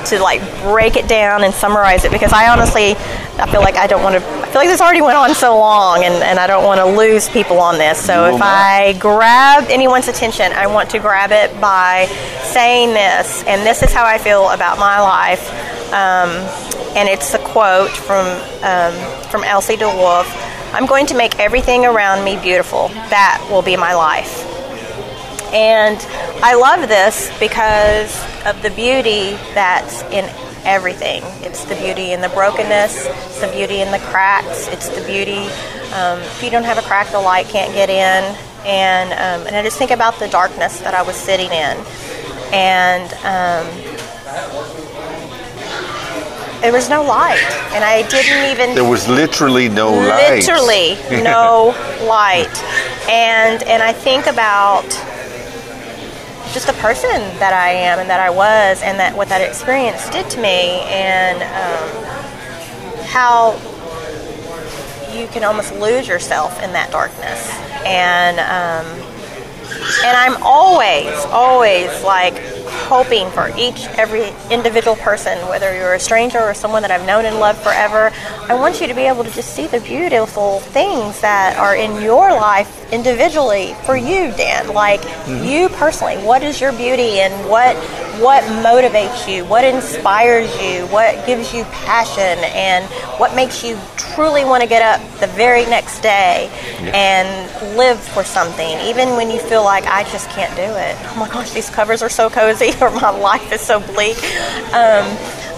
to like break it down and summarize it because I honestly I feel like I don't want to I feel like this already went on so long and, and I don't want to lose people on this. So if not. I grab anyone's attention, I want to grab it by saying this, and this is how I feel about my life. Um, and it's a quote from um, from Elsie de Wolfe. I'm going to make everything around me beautiful. That will be my life. And I love this because of the beauty that's in everything. It's the beauty in the brokenness, it's the beauty in the cracks, it's the beauty. Um, if you don't have a crack, the light can't get in. And, um, and I just think about the darkness that I was sitting in. And um, there was no light, and I didn't even There was literally no light. literally [LAUGHS] no light and and i think about just the person that i am and that i was and that what that experience did to me and um, how you can almost lose yourself in that darkness and um, and i'm always always like hoping for each every individual person whether you're a stranger or someone that i've known and loved forever i want you to be able to just see the beautiful things that are in your life individually for you dan. Like mm-hmm. you personally what is your beauty and what what motivates you? What inspires you? What gives you passion? And what makes you truly want to get up the very next day and live for something even when you feel like i just can't do it. [LAUGHS] Oh my gosh these covers are so cozy [LAUGHS] or my life is so bleak. Um,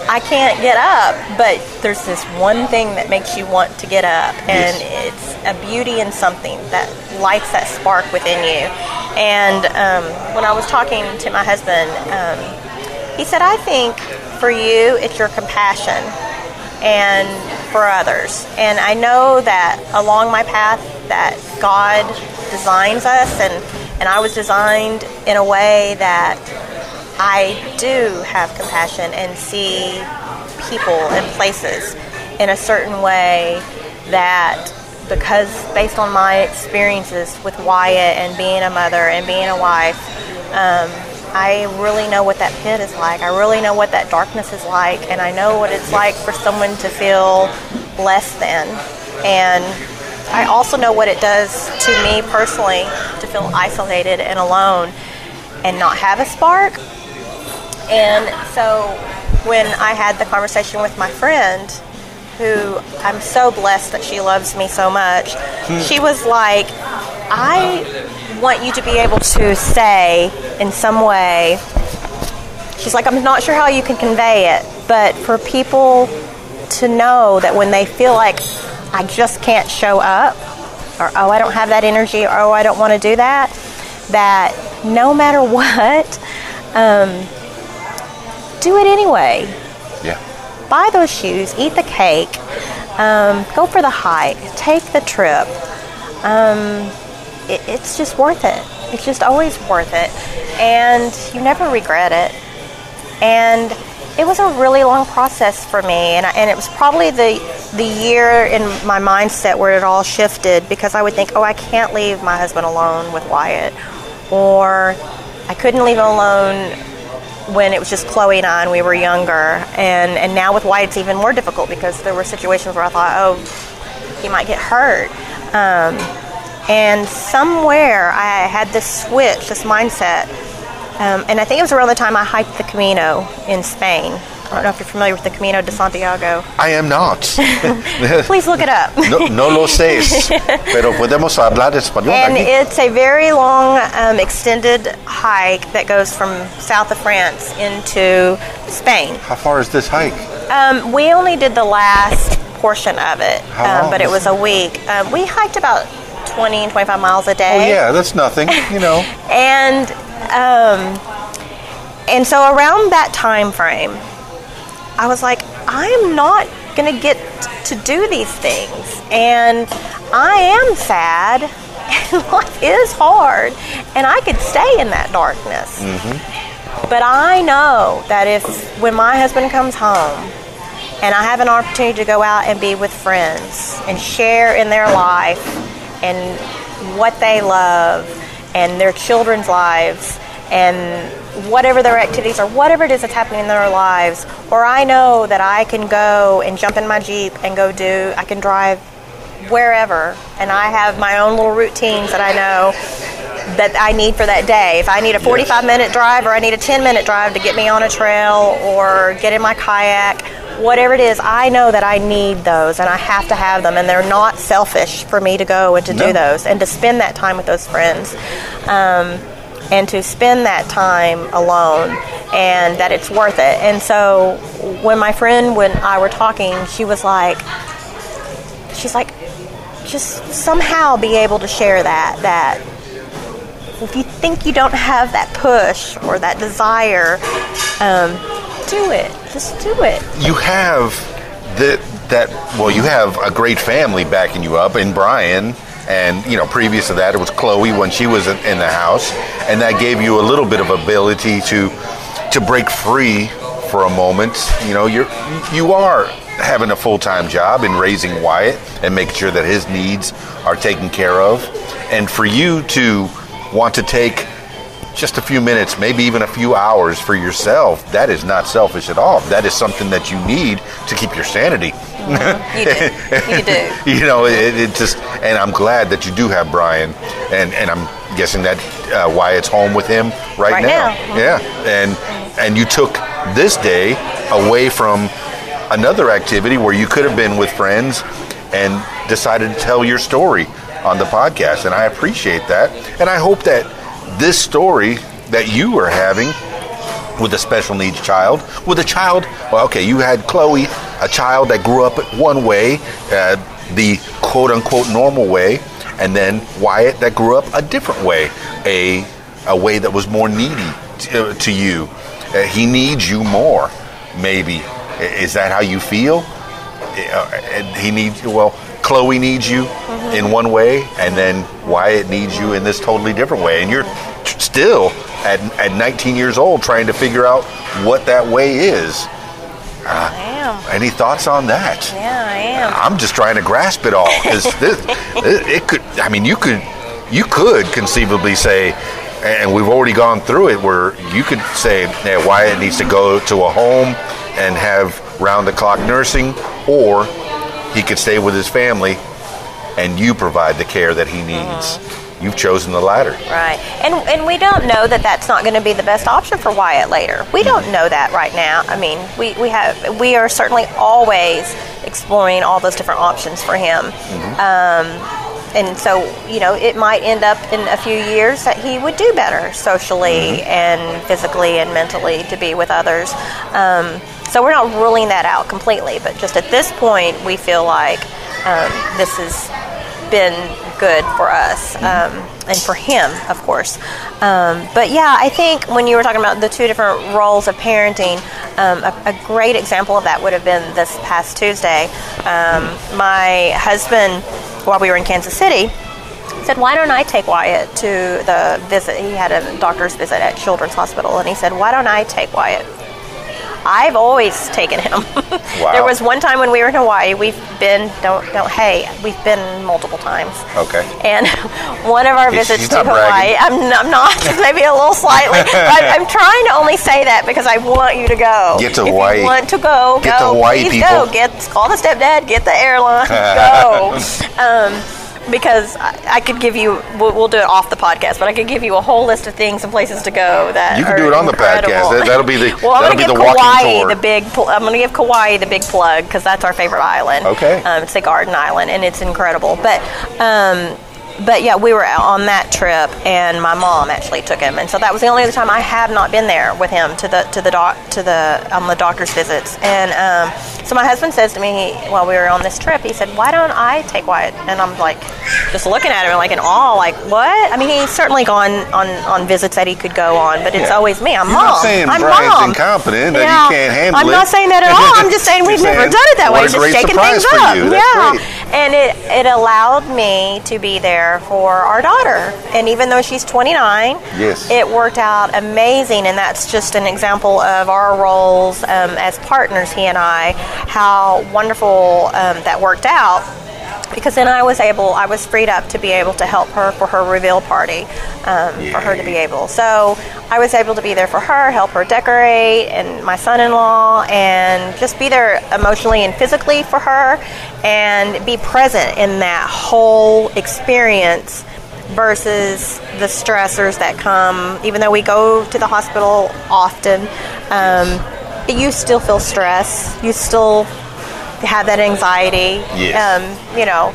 I can't get up, but there's this one thing that makes you want to get up, and it's a beauty in something that lights that spark within you. And um, when I was talking to my husband, um, he said, I think for you, it's your compassion and for others. And I know that along my path that God designs us and, and I was designed in a way that I do have compassion and see people and places in a certain way that because based on my experiences with Wyatt and being a mother and being a wife, um, I really know what that pit is like. I really know what that darkness is like, and I know what it's like for someone to feel less than. And I also know what it does to me personally to feel isolated and alone and not have a spark. And so when I had the conversation with my friend, who I'm so blessed that she loves me so much, she was like, I want you to be able to say in some way, she's like, I'm not sure how you can convey it, but for people to know that when they feel like I just can't show up, or oh, I don't have that energy, or oh, I don't want to do that, that no matter [LAUGHS] what, um, do it anyway. Yeah. Buy those shoes, eat the cake, um, go for the hike, take the trip. Um, it, it's just worth it. It's just always worth it. And you never regret it. And it was a really long process for me, and, I, and it was probably the the year in my mindset where it all shifted because I would think, oh, I can't leave my husband alone with Wyatt, or I couldn't leave him alone when it was just Chloe and I and we were younger, and and now with Wyatt it's even more difficult because there were situations where I thought, oh, he might get hurt. Um, and somewhere I had this switch, this mindset. Um, and I think it was around the time I hiked the Camino in Spain. I don't know if you're familiar with the Camino de Santiago. I am not. [LAUGHS] [LAUGHS] Please look it up. no, no lo sé, [LAUGHS] pero podemos hablar español And aquí. it's a very long, um, extended hike that goes from south of France into Spain. How far is this hike? Um, we only did the last portion of it, um, but it was a week. Um, we hiked about 20 and 25 miles a day. Oh day. yeah, that's nothing. You know. [LAUGHS] and um, and so around that time frame, I was like, I'm not gonna get to do these things, and I am sad, and [LAUGHS] life is hard, and I could stay in that darkness. But I know that if when my husband comes home and I have an opportunity to go out and be with friends and share in their life and what they love and their children's lives and whatever their activities or whatever it is that's happening in their lives, or I know that I can go and jump in my Jeep and go do, I can drive wherever, and I have my own little routines that I know that I need for that day. If I need a 45 minute drive or I need a 10 minute drive to get me on a trail or get in my kayak, whatever it is, I know that I need those and I have to have them, and they're not selfish for me to go and to No. do those and to spend that time with those friends. Um, and to spend that time alone and that it's worth it. And so when my friend when I were talking, she was like she's like just somehow be able to share that that if you think you don't have that push or that desire um, do it. Just do it. you have the, that well you have a great family backing you up in brian and you know previous to that it was chloe when she was in the house and that gave you a little bit of ability to to break free for a moment you know you're you are having a full-time job in raising wyatt and making sure that his needs are taken care of and for you to want to take just a few minutes, maybe even a few hours for yourself, that is not selfish at all. That is something that you need to keep your sanity. You do. You do. [LAUGHS] you know, it, it just, and I'm glad that you do have Brian, and and I'm guessing that uh, Wyatt's home with him right, Right now. now. Yeah, and and you took this day away from another activity where you could have been with friends and decided to tell your story on the podcast, and I appreciate that, and I hope that this story that you are having with a special needs child, with a child, well, okay, you had Chloe, a child that grew up one way, uh, the quote unquote normal way, and then Wyatt that grew up a different way, a, a way that was more needy to, to you. Uh, he needs you more, maybe. Is that how you feel? Uh, he needs, you well, Chloe needs you mm-hmm. in one way, and then Wyatt needs you in this totally different way. And you're t- still at, at 19 years old trying to figure out what that way is. Uh, I am. Any thoughts on that? Yeah, I am. I'm just trying to grasp it all because [LAUGHS] this, it, it could. I mean, you could, you could conceivably say, and we've already gone through it, where you could say, yeah, Wyatt needs to go to a home and have round-the-clock nursing, or he could stay with his family, and you provide the care that he needs. Mm-hmm. You've chosen the latter. Right, and and we don't know that that's not going to be the best option for Wyatt later. We mm-hmm. don't know that right now. I mean, we, we have we are certainly always exploring all those different options for him. Mm-hmm. Um, and so, you know, it might end up in a few years that he would do better socially and physically and mentally to be with others. Um, so we're not ruling that out completely, but just at this point, we feel like um, this has been good for us um, and for him, of course. Um, but yeah, I think when you were talking about the two different roles of parenting, um, a, a great example of that would have been this past Tuesday. Um, my husband, while we were in Kansas City, said, "Why don't I take Wyatt to the visit? He had a doctor's visit at Children's Hospital, and he said, "Why don't I take Wyatt?" I've always taken him. [LAUGHS] Wow. there was one time when we were in Hawaii. We've been don't don't hey we've been multiple times. Okay. And [LAUGHS] one of our He's- visits to Hawaii, bragging. I'm, I'm not, [LAUGHS] maybe a little slightly, but I'm trying to only say that because I want you to go. Get to if Hawaii. You want to go? Get to go. Hawaii, Please people. go. Get call the stepdad. Get the airline. go. Um, because I, I could give you, we'll, we'll do it off the podcast, but I could give you a whole list of things and places to go that You can do it on the incredible. podcast. That- that'll be the- [LAUGHS] well, I'm that'll gonna be give the walking Kauai tour. the big. Pl- I'm going to give Kauai the big plug because that's our favorite island. Okay. Um, it's the Garden Island, and it's incredible. But um, but yeah, we were out on that trip, and my mom actually took him, and so that was the only other time I have not been there with him to the to the doc to the on the doctor's visits. And um, so my husband says to me while we were on this trip, he said, "Why don't I take Wyatt?" And I'm like, just looking at him like in awe, like what? I mean, he's certainly gone on on visits that he could go on, but it's Yeah. always me. I'm You're mom. not saying I'm Brian's mom. incompetent, that he can't handle I'm it. not saying that at all. I'm just saying [LAUGHS] we've never done it that way. what a It's just shaking things up. yeah. great. And it, it allowed me to be there for our daughter. And even though she's 29, Yes. it worked out amazing. And that's just an example of our roles um, as partners, he and I, how wonderful um, that worked out. Because then I was able, I was freed up to be able to help her for her reveal party, um, for her to be able. So I was able to be there for her, help her decorate, and my son-in-law, and just be there emotionally and physically for her, and be present in that whole experience versus the stressors that come. Even though we go to the hospital often, um, you still feel stress. You still have that anxiety. Yes. Um, you know,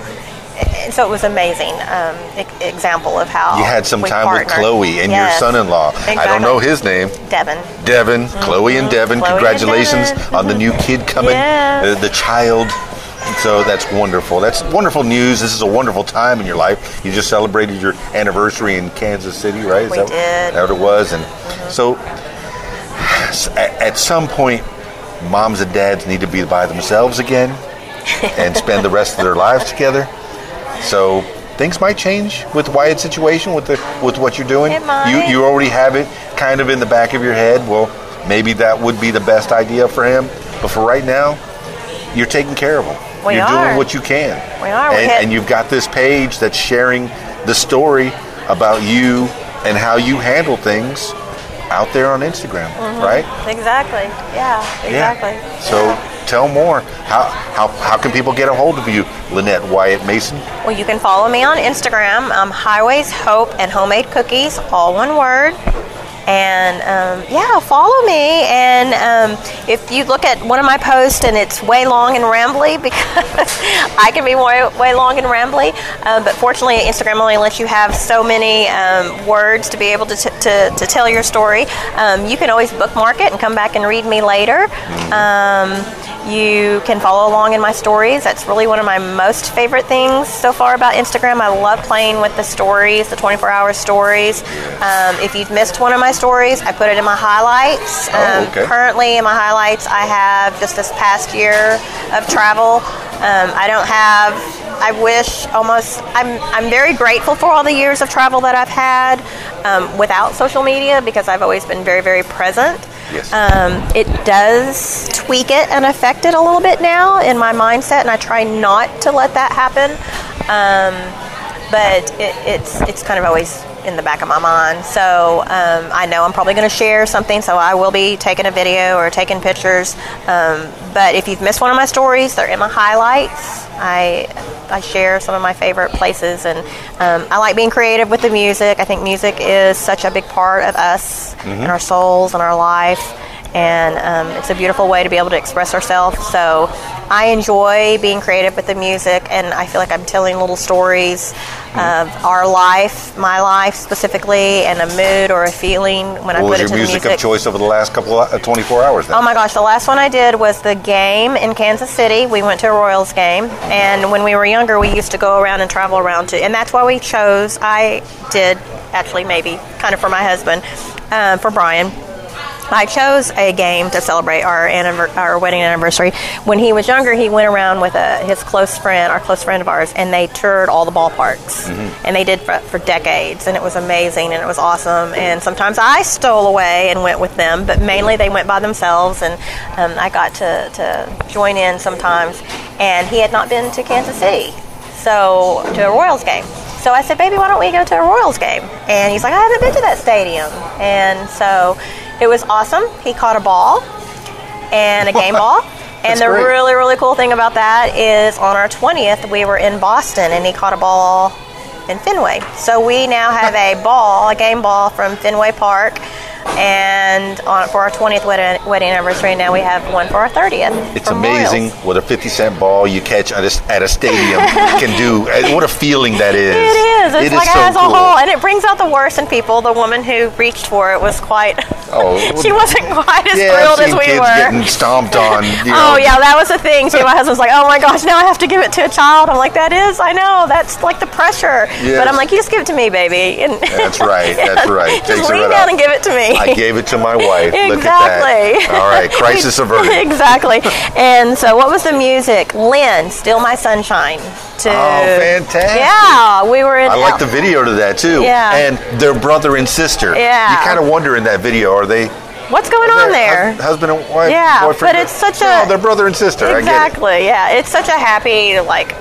and so it was amazing um, example of how You had some time with. Chloe and Yes. your son-in-law. I don't know his name. Devin. Devin, Chloe and Devin. Chloe and Congratulations Devin. on the new kid coming, Yes. uh, the child. So that's wonderful. That's wonderful news. This is a wonderful time in your life. You just celebrated your anniversary in Kansas City, right? Is We that, did. that what it was? And so [SIGHS] s- at, at some point, moms and dads need to be by themselves again and spend the rest of their lives together. So things might change with Wyatt's situation with the with what you're doing. You you already have it kind of in the back of your head. Well, maybe that would be the best idea for him. But for right now, you're taking care of him. We you're are. doing what you can. We are. And, and you've got this page that's sharing the story about you and how you handle things out there on Instagram, right? Exactly. Yeah. Exactly. Yeah. So tell more. How, how, how can people get a hold of you, Lynette Wyatt Mason? Well, you can follow me on Instagram, um, Highways Hope and Homemade Cookies, all one word. And um, yeah, follow me. And um, if you look at one of my posts and it's way long and rambly, [LAUGHS] because I can be way, way long and rambly, um, but fortunately, Instagram only lets you have so many um, words to be able to, t- to, to tell your story. Um, you can always bookmark it and come back and read me later. You can follow along in my stories. That's really one of my most favorite things so far about Instagram. I love playing with the stories, the 24 hour stories. Um, if you've missed one of my stories, I put it in my highlights. Oh, Um, okay. Currently, in my highlights, I have just this past year of travel. Um, I don't have. I wish almost. I'm. I'm very grateful for all the years of travel that I've had um, without social media because I've always been very, very present. Um, it does tweak it and affect it a little bit now in my mindset, and I try not to let that happen. Um, but it, it's it's kind of always in the back of my mind. So um, I know I'm probably going to share something, so I will be taking a video or taking pictures. Um, but if you've missed one of my stories, they're in my highlights. I I share some of my favorite places, and um, I like being creative with the music. I think music is such a big part of us and our souls and our life and um, it's a beautiful way to be able to express ourselves. So I enjoy being creative with the music, and I feel like I'm telling little stories of our life, my life specifically, and a mood or a feeling when I What was put it your to the music, music. of choice over the last couple of uh, 24 hours then? Oh my gosh, the last one I did was the game in Kansas City. We went to a Royals game, and when we were younger, we used to go around and travel around to, and that's why we chose. I did actually maybe kind of for my husband, uh, for Brian. I chose a game to celebrate our anniver- our wedding anniversary. When he was younger, he went around with a, his close friend, our close friend of ours, and they toured all the ballparks. And they did for, for decades, and it was amazing and it was awesome. And sometimes I stole away and went with them, but mainly they went by themselves, and um, I got to, to join in sometimes. And he had not been to Kansas City, so to a Royals game. So I said, baby, why don't we go to a Royals game? And he's like, I haven't been to that stadium. And so it was awesome. He caught a ball and a game ball. [LAUGHS] And That's the great. really, really cool thing about that is on our 20th, we were in Boston and he caught a ball in Fenway. So we now have a ball, a game ball from Fenway Park. And on, for our 20th wedding, wedding anniversary, now we have one for our 30th. It's amazing Royals. what a 50 cent ball you catch at a, at a stadium [LAUGHS] can do. What a feeling that is. It is. It's It like so it has a cool. hole, and it brings out the worst in people. The woman who reached for it was quite. Oh, [LAUGHS] she wasn't quite as yeah, thrilled as we kids were. getting stomped on. You [LAUGHS] know, Oh yeah, that was the thing too. My husband's like, "Oh my gosh, now I have to give it to a child." I'm like, "That is, I know, that's like the pressure." Yes. But I'm like, "You just give it to me, baby." And That's right, that's right. just Takes lean down out. and give it to me. I gave it to my wife. Look at Exactly. that. All right, crisis [LAUGHS] averted. exactly. And so, what was the music? Lynn, "Still My Sunshine." To Oh, fantastic. Yeah, we were in. I like the video to that too. Yeah. And their brother and sister. Yeah. You kind of wonder in that video, are they What's going on there? hus- husband and wife? Yeah, boyfriend? but it's such No, a- they're brother and sister. I get it. Exactly. Yeah, it's such a happy like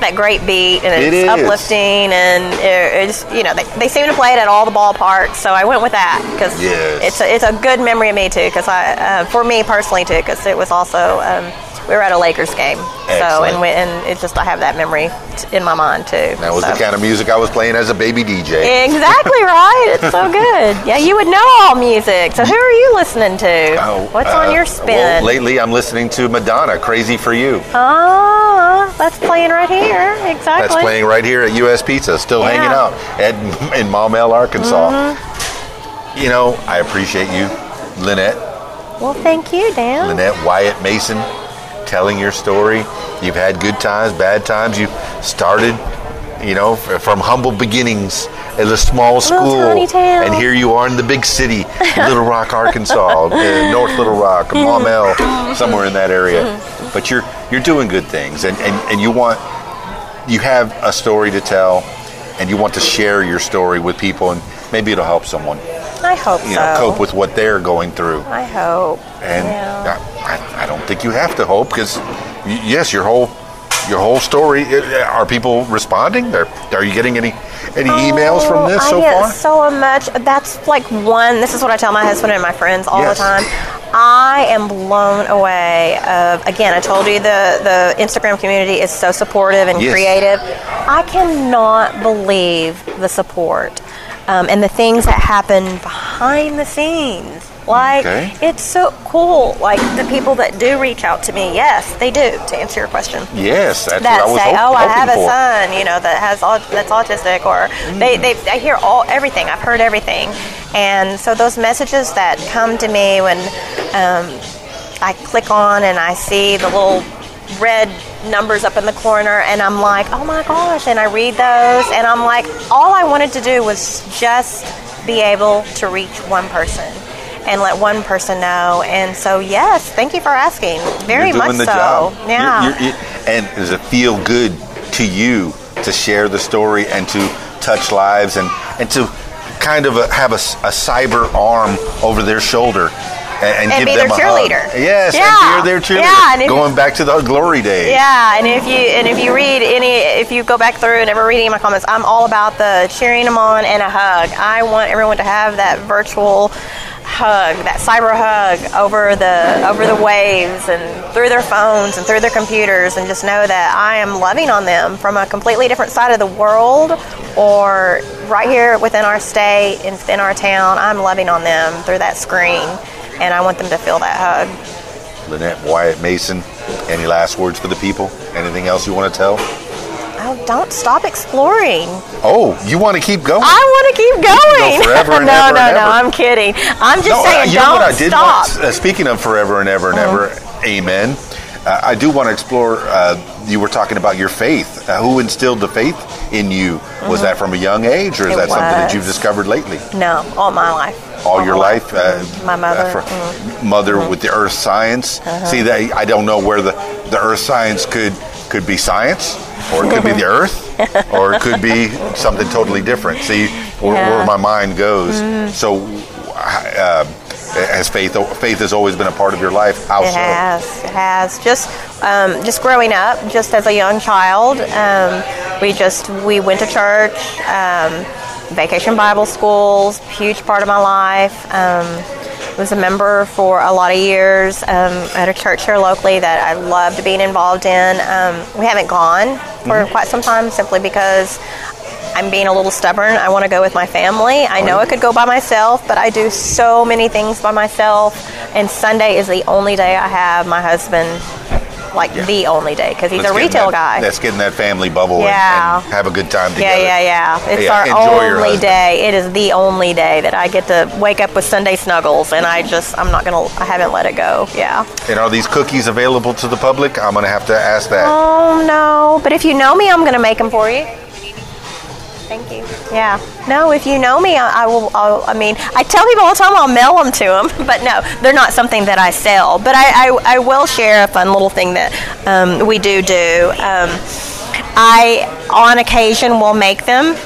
that great beat and it's is. uplifting and it's you know they, they seem to play it at all the ballparks so I went with that because Yes. it's a, it's a good memory of me too because I uh, for me personally too because it was also um, we were at a Lakers game so and we, and it's just I have that memory t- in my mind too. That was so. the kind of music I was playing as a baby DJ. Exactly [LAUGHS] right. It's so good. Yeah, you would know all music. So who are you listening to? Oh, What's uh, on your Well, spin? lately I'm listening to Madonna, "Crazy for You." That's playing right here. Exactly. That's playing right here at U.S. Pizza, still hanging out at in Maumelle, Arkansas. Mm-hmm. You know, I appreciate you, Lynette, Well, thank you, Dan. Lynette Wyatt Mason, telling your story. You've had good times, bad times. You started, you know, from humble beginnings in a small school, tiny town. and here you are in the big city, Little Rock, Arkansas, [LAUGHS] uh, North Little Rock, [LAUGHS] Mm-hmm. Maumelle, somewhere in that area. But you're you're doing good things, and, and, and you want you have a story to tell, and you want to share your story with people, and maybe it'll help someone, I hope you know, so. cope with what they're going through. I hope. And Yeah. I, I, don't think you have to hope because, yes, your whole your whole story. Are people responding? Are, are you getting any any emails from oh, this Oh, I get far? so much. That's like one. This is what I tell my husband and my friends all Yes. the time. I am blown away. Of again, I told you the the Instagram community is so supportive and Yes. creative. I cannot believe the support um, and the things that happen behind the scenes. Like Okay. it's so cool. Like the people that do reach out to me. Yes, they do. To answer your question yes, that's that what I was say, hop- "Oh, I have a son, you know, that has that's autistic," or they, they I hear all everything. I've heard everything, and so those messages that come to me when um, I click on and I see the little red numbers up in the corner, and I'm like, "Oh my gosh!" And I read those, and I'm like, all I wanted to do was just be able to reach one person. And let one person know, and so yes, thank you for asking. Very You're much so. job. You're- Yeah. you're- and does it feel good to you to share the story and to touch lives and, and to kind of a, have a cyber arm over their shoulder and, and, And give be them their cheerleader. Yes, Yeah. and be their cheerleader. Yeah, and Going back to the glory days. Yeah, and if you and if you read any, if you go back through and ever read any of my comments, I'm all about the cheering them on and a hug. I want everyone to have that virtual hug, that cyber hug over the over the waves and through their phones and through their computers, and just know that I am loving on them from a completely different side of the world or right here within our state and within our town. I'm loving on them through that screen, and I want them to feel that hug. Lynette Wyatt Mason, any last words for the people? Anything else you want to tell? Oh, don't stop exploring. Oh, you want to keep going? I want to keep going. go forever and no, [LAUGHS] ever no, and no. ever. I'm kidding. I'm just no, saying, you don't what I did stop. Want? Uh, speaking of forever and ever and ever, amen. Uh, I do want to explore. Uh, you were talking about your faith. Uh, who instilled the faith in you? Was that from a young age, or is Mm-hmm. It that something that you've discovered lately? no, all my life. All your my life, uh, My mother. uh, for- mm. mother with the earth science. Uh-huh. See that I don't know where the the earth science could could be science, or it could be the [LAUGHS] earth, or it could be something totally different. See where, Yeah. Mm-hmm. where my mind goes. So, uh, has faith faith has always been a part of your life? How It so? has. It has. Just, um, just growing up, just as a young child, um, we just we went to church, um, vacation Bible schools, huge part of my life. Um, was a member for a lot of years um, at a church here locally that I loved being involved in. Um, we haven't gone for quite some time simply because I'm being a little stubborn. I want to go with my family. I know I could go by myself, but I do so many things by myself. And Sunday is the only day I have my husband, like the only day, because he's a retail that- guy. That's getting that family bubble Yeah. and, have a good time yeah, together. yeah, yeah. Yeah. It's Yeah, our only day. It is the only day that I get to wake up with Sunday snuggles, and I just, I'm not gonna, I haven't let it go. Yeah. And are these cookies available to the public? I'm to have to ask that. Oh no! But if you know me, I'm gonna make them for you. Thank you. Yeah. No, if you know me, I, I will. I'll, I mean, I tell people all the time I'll mail them to them, [LAUGHS] but no, they're not something that I sell. But I, I, I will share a fun little thing that um, we do do. Um, I, on occasion, will make them.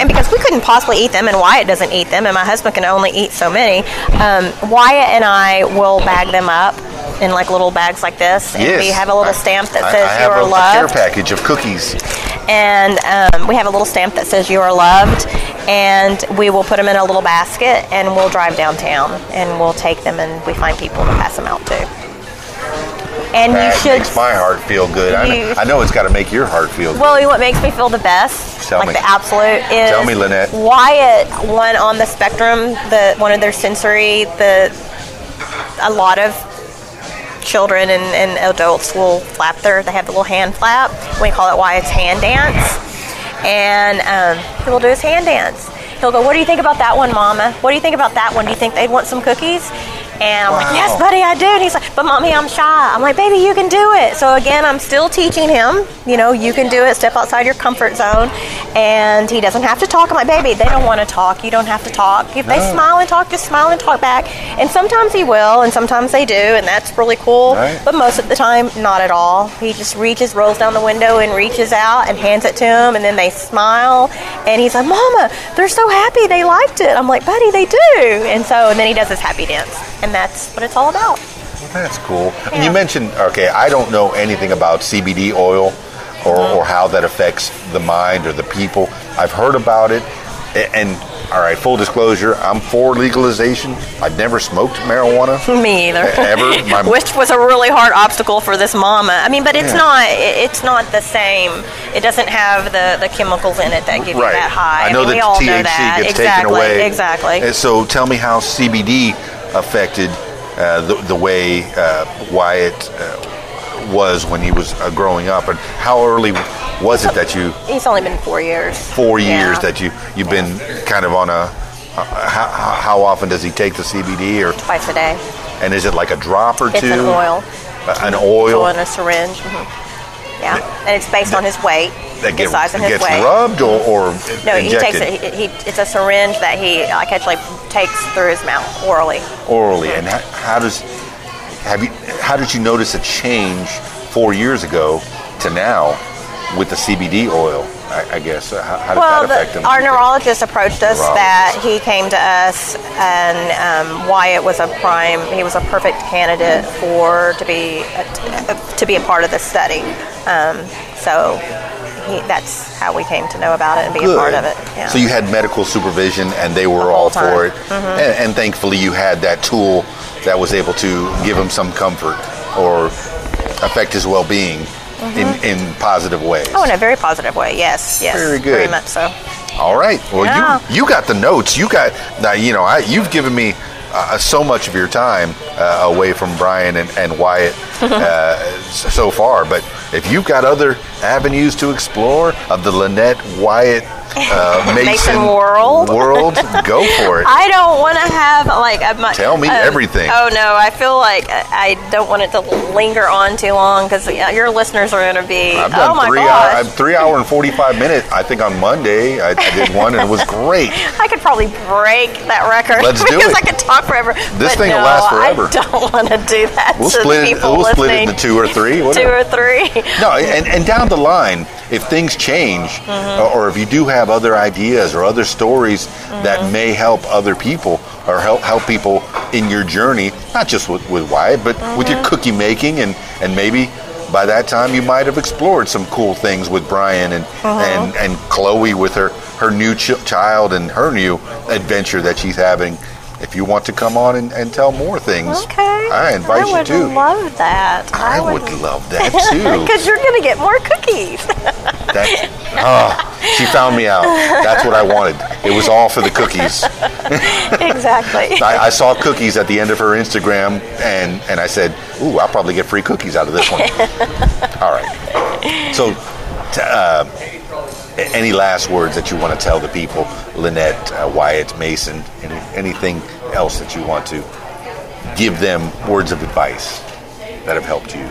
And because we couldn't possibly eat them, and Wyatt doesn't eat them, and my husband can only eat so many, um, Wyatt and I will bag them up in like little bags like this, and yes. we have a little I- stamp that says I you have are a, a care loved package of cookies. and um, we have a little stamp that says you are loved and we will put them in a little basket and we'll drive downtown and we'll take them and we find people to pass them out to and That you should makes my heart feel good. I, you- know, I know it's got to make your heart feel good. well what makes me feel the best Tell like me. the absolute is Tell me, Lynette. Wyatt one on the spectrum the one of their sensory the a lot of children and, and adults will flap their they have the little hand flap. We call it Wyatt's hand dance. And um, he will do his hand dance. He'll go what do you think about that one mama? What do you think about that one? Do you think they'd want some cookies And I'm like, yes, buddy, I do. And he's like, but mommy, I'm shy. I'm like, baby, you can do it. So again, I'm still teaching him, you know, you can do it, step outside your comfort zone. And he doesn't have to talk. I'm like, baby, they don't want to talk. You don't have to talk. If they smile and talk, just smile and talk back. And sometimes he will, and sometimes they do, and that's really cool. Right. But most of the time, not at all. He just reaches, rolls down the window, and reaches out and hands it to him, and then they smile, and he's like, "Mama, they're so happy. They liked it." I'm like, "Buddy, they do." And so, and then he does his happy dance, and that's what it's all about. That's cool. And you mentioned, okay, I don't know anything about CBD oil or, Mm-hmm. or how that affects the mind or the people. I've heard about it. And, all right, full disclosure, I'm for legalization. I've never smoked marijuana. [LAUGHS] Me either. Ever? [LAUGHS] My- Which was a really hard obstacle for this mama. I mean, but it's Yeah. not. It's not the same. It doesn't have the, the chemicals in it that give you that high. I know mean, that we all THC know that. gets exactly. taken away. Exactly. And so tell me how CBD affected uh, the, the way uh, Wyatt uh, was when he was uh, growing up, and how early was it that you He's only been four years. four years Yeah. that you you've been kind of on a uh, how, how often does he take the CBD or twice a day. and is it like a drop or It's two? an oil. Uh, an oil in a syringe. hmm Yeah, and it's based on his weight, that the get, size of his gets weight. rubbed or, or No, he takes it. He, he, it's a syringe that he like actually takes through his mouth orally. orally. And how, how does have you how did you notice a change four years ago to now with the CBD oil? I, I guess Uh, how, how did Well, that affect the, him? our neurologist approached us Neurologist. that he came to us, and um, Wyatt was a prime. He was a perfect candidate for to be a, to be a part of the study. Um, so he, that's how we came to know about it and be a part of it. Yeah. So you had medical supervision, and they were The all time. for it. Mhm. And, and thankfully, you had that tool that was able to give him some comfort or affect his well-being in, in positive ways. oh, in a very positive way. Yes. Yes. Very good. Very much so. All right. Well, Yeah. you you got the notes. You got now. You know, I, you've given me uh, so much of your time uh, away from Brian and, and Wyatt [LAUGHS] uh, so far. But if you've got other avenues to explore of the Lynette Wyatt uh, [LAUGHS] Mason, Mason world. world, [LAUGHS] go for it. I don't want to have like a Tell me um, everything. Oh no, I feel like I don't want it to linger on too long because your listeners are going to be. I've done oh my three gosh! hour, I'm three hour and forty five minutes. I think on Monday I, I did one and it was [LAUGHS] great. I could probably break that record Let's do because it. I could talk forever. This but thing will last forever. I don't want to do that We'll split it. We'll split it into two or three. Two or three. No, and, and down the line, if things change, Mm-hmm. or, or if you do have other ideas or other stories Mm-hmm. that may help other people or help help people in your journey, not just with, with Wyatt, but with your Mm-hmm. cookie making, and and maybe by that time you might have explored some cool things with Brian and Uh-huh. and and Chloe with her her new ch- child and her new adventure that she's having. If you want to come on and, and tell more things, Okay. I invite I you would to. love that. I would love [LAUGHS] that too. Because you're going to get more cookies. That, oh, she found me out. That's what I wanted. It was all for the cookies. [LAUGHS] exactly. I, I saw cookies at the end of her Instagram, and, and I said, "Ooh, I'll probably get free cookies out of this one." [LAUGHS] all right. So, t- uh, any last words that you want to tell the people, Lynette, uh, Wyatt, Mason, any, anything else that you want to give them words of advice that have helped you?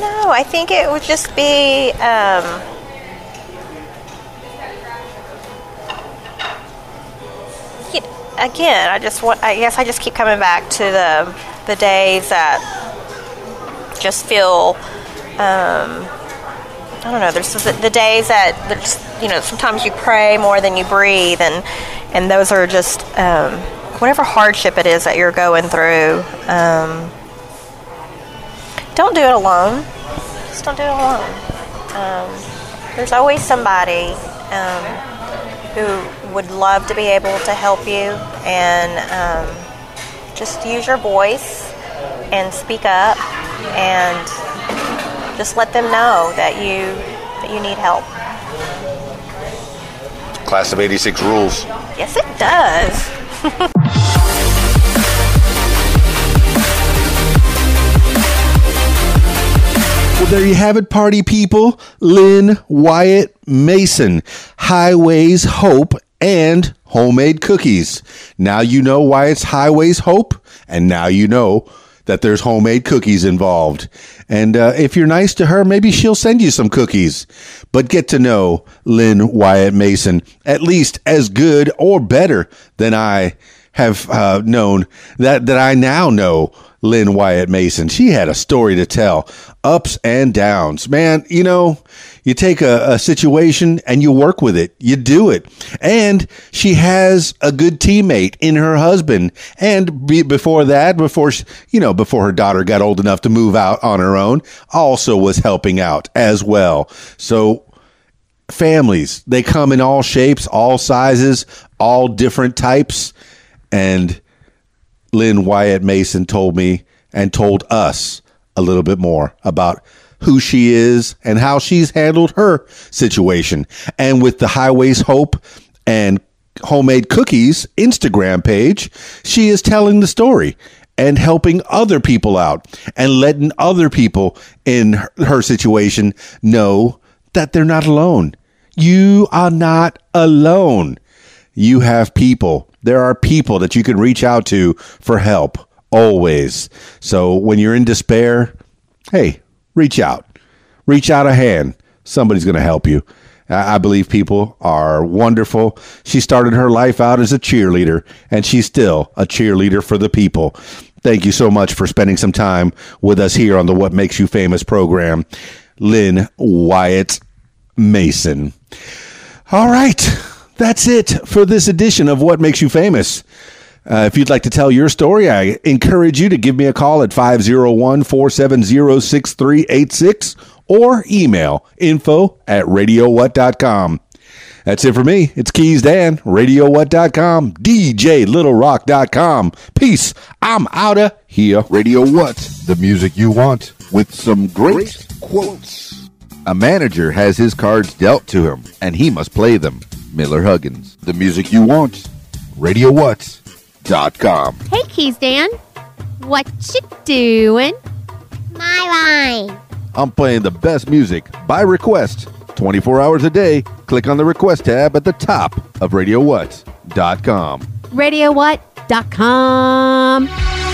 No, I think it would just be. Um, again, I just want. I guess I just keep coming back to the the days that just feel. Um, I don't know. There's the, days that there's, you know sometimes you pray more than you breathe, and and those are just um, whatever hardship it is that you're going through. Um, don't do it alone. Just don't do it alone. Um, there's always somebody um, who would love to be able to help you, and um, just use your voice and speak up, and just let them know that you that you need help. Class of '86 rules. Yes, it does. [LAUGHS] Well, there you have it, party people. Lynn Wyatt Mason, Highways Hope, and homemade cookies. Now you know why it's Highways Hope, and now you know that there's homemade cookies involved. And uh, if you're nice to her, maybe she'll send you some cookies. But get to know Lynn Wyatt Mason at least as good or better than I have uh, known that that I now know Lynn Wyatt Mason. She had a story to tell, ups and downs. Man, you know, you take a, a, situation and you work with it. You do it. And she has a good teammate in her husband. And be, before that, before, she, you know, before her daughter got old enough to move out on her own, also was helping out as well. So families, they come in all shapes, all sizes, all different types. And Lynn Wyatt Mason told me and told us a little bit more about who she is and how she's handled her situation. And with the Highways Hope and Homemade Cookies Instagram page, she is telling the story and helping other people out and letting other people in her situation know that they're not alone. You are not alone. You have people. There are people that you can reach out to for help always. So when you're in despair, hey, reach out. Reach out a hand. Somebody's going to help you. I believe people are wonderful. She started her life out as a cheerleader, and she's still a cheerleader for the people. Thank you so much for spending some time with us here on the What Makes You Famous program. Lynn Wyatt Mason. All right, that's it for this edition of What Makes You Famous. Uh, if you'd like to tell your story, I encourage you to give me a call at 501 470 6386 or email info at radiowhat.com. That's it for me. It's Keys Dan, radiowhat.com, djlittlerock.com. Peace. I'm out of here. Radio What, the music you want, with some great quotes. A manager has his cards dealt to him, and he must play them. Miller Huggins. The music you want. Radio What dot. Hey, Keys Dan. What you doing? My line. I'm playing the best music by request 24 hours a day. Click on the request tab at the top of RadioWhat.com. RadioWhat.com.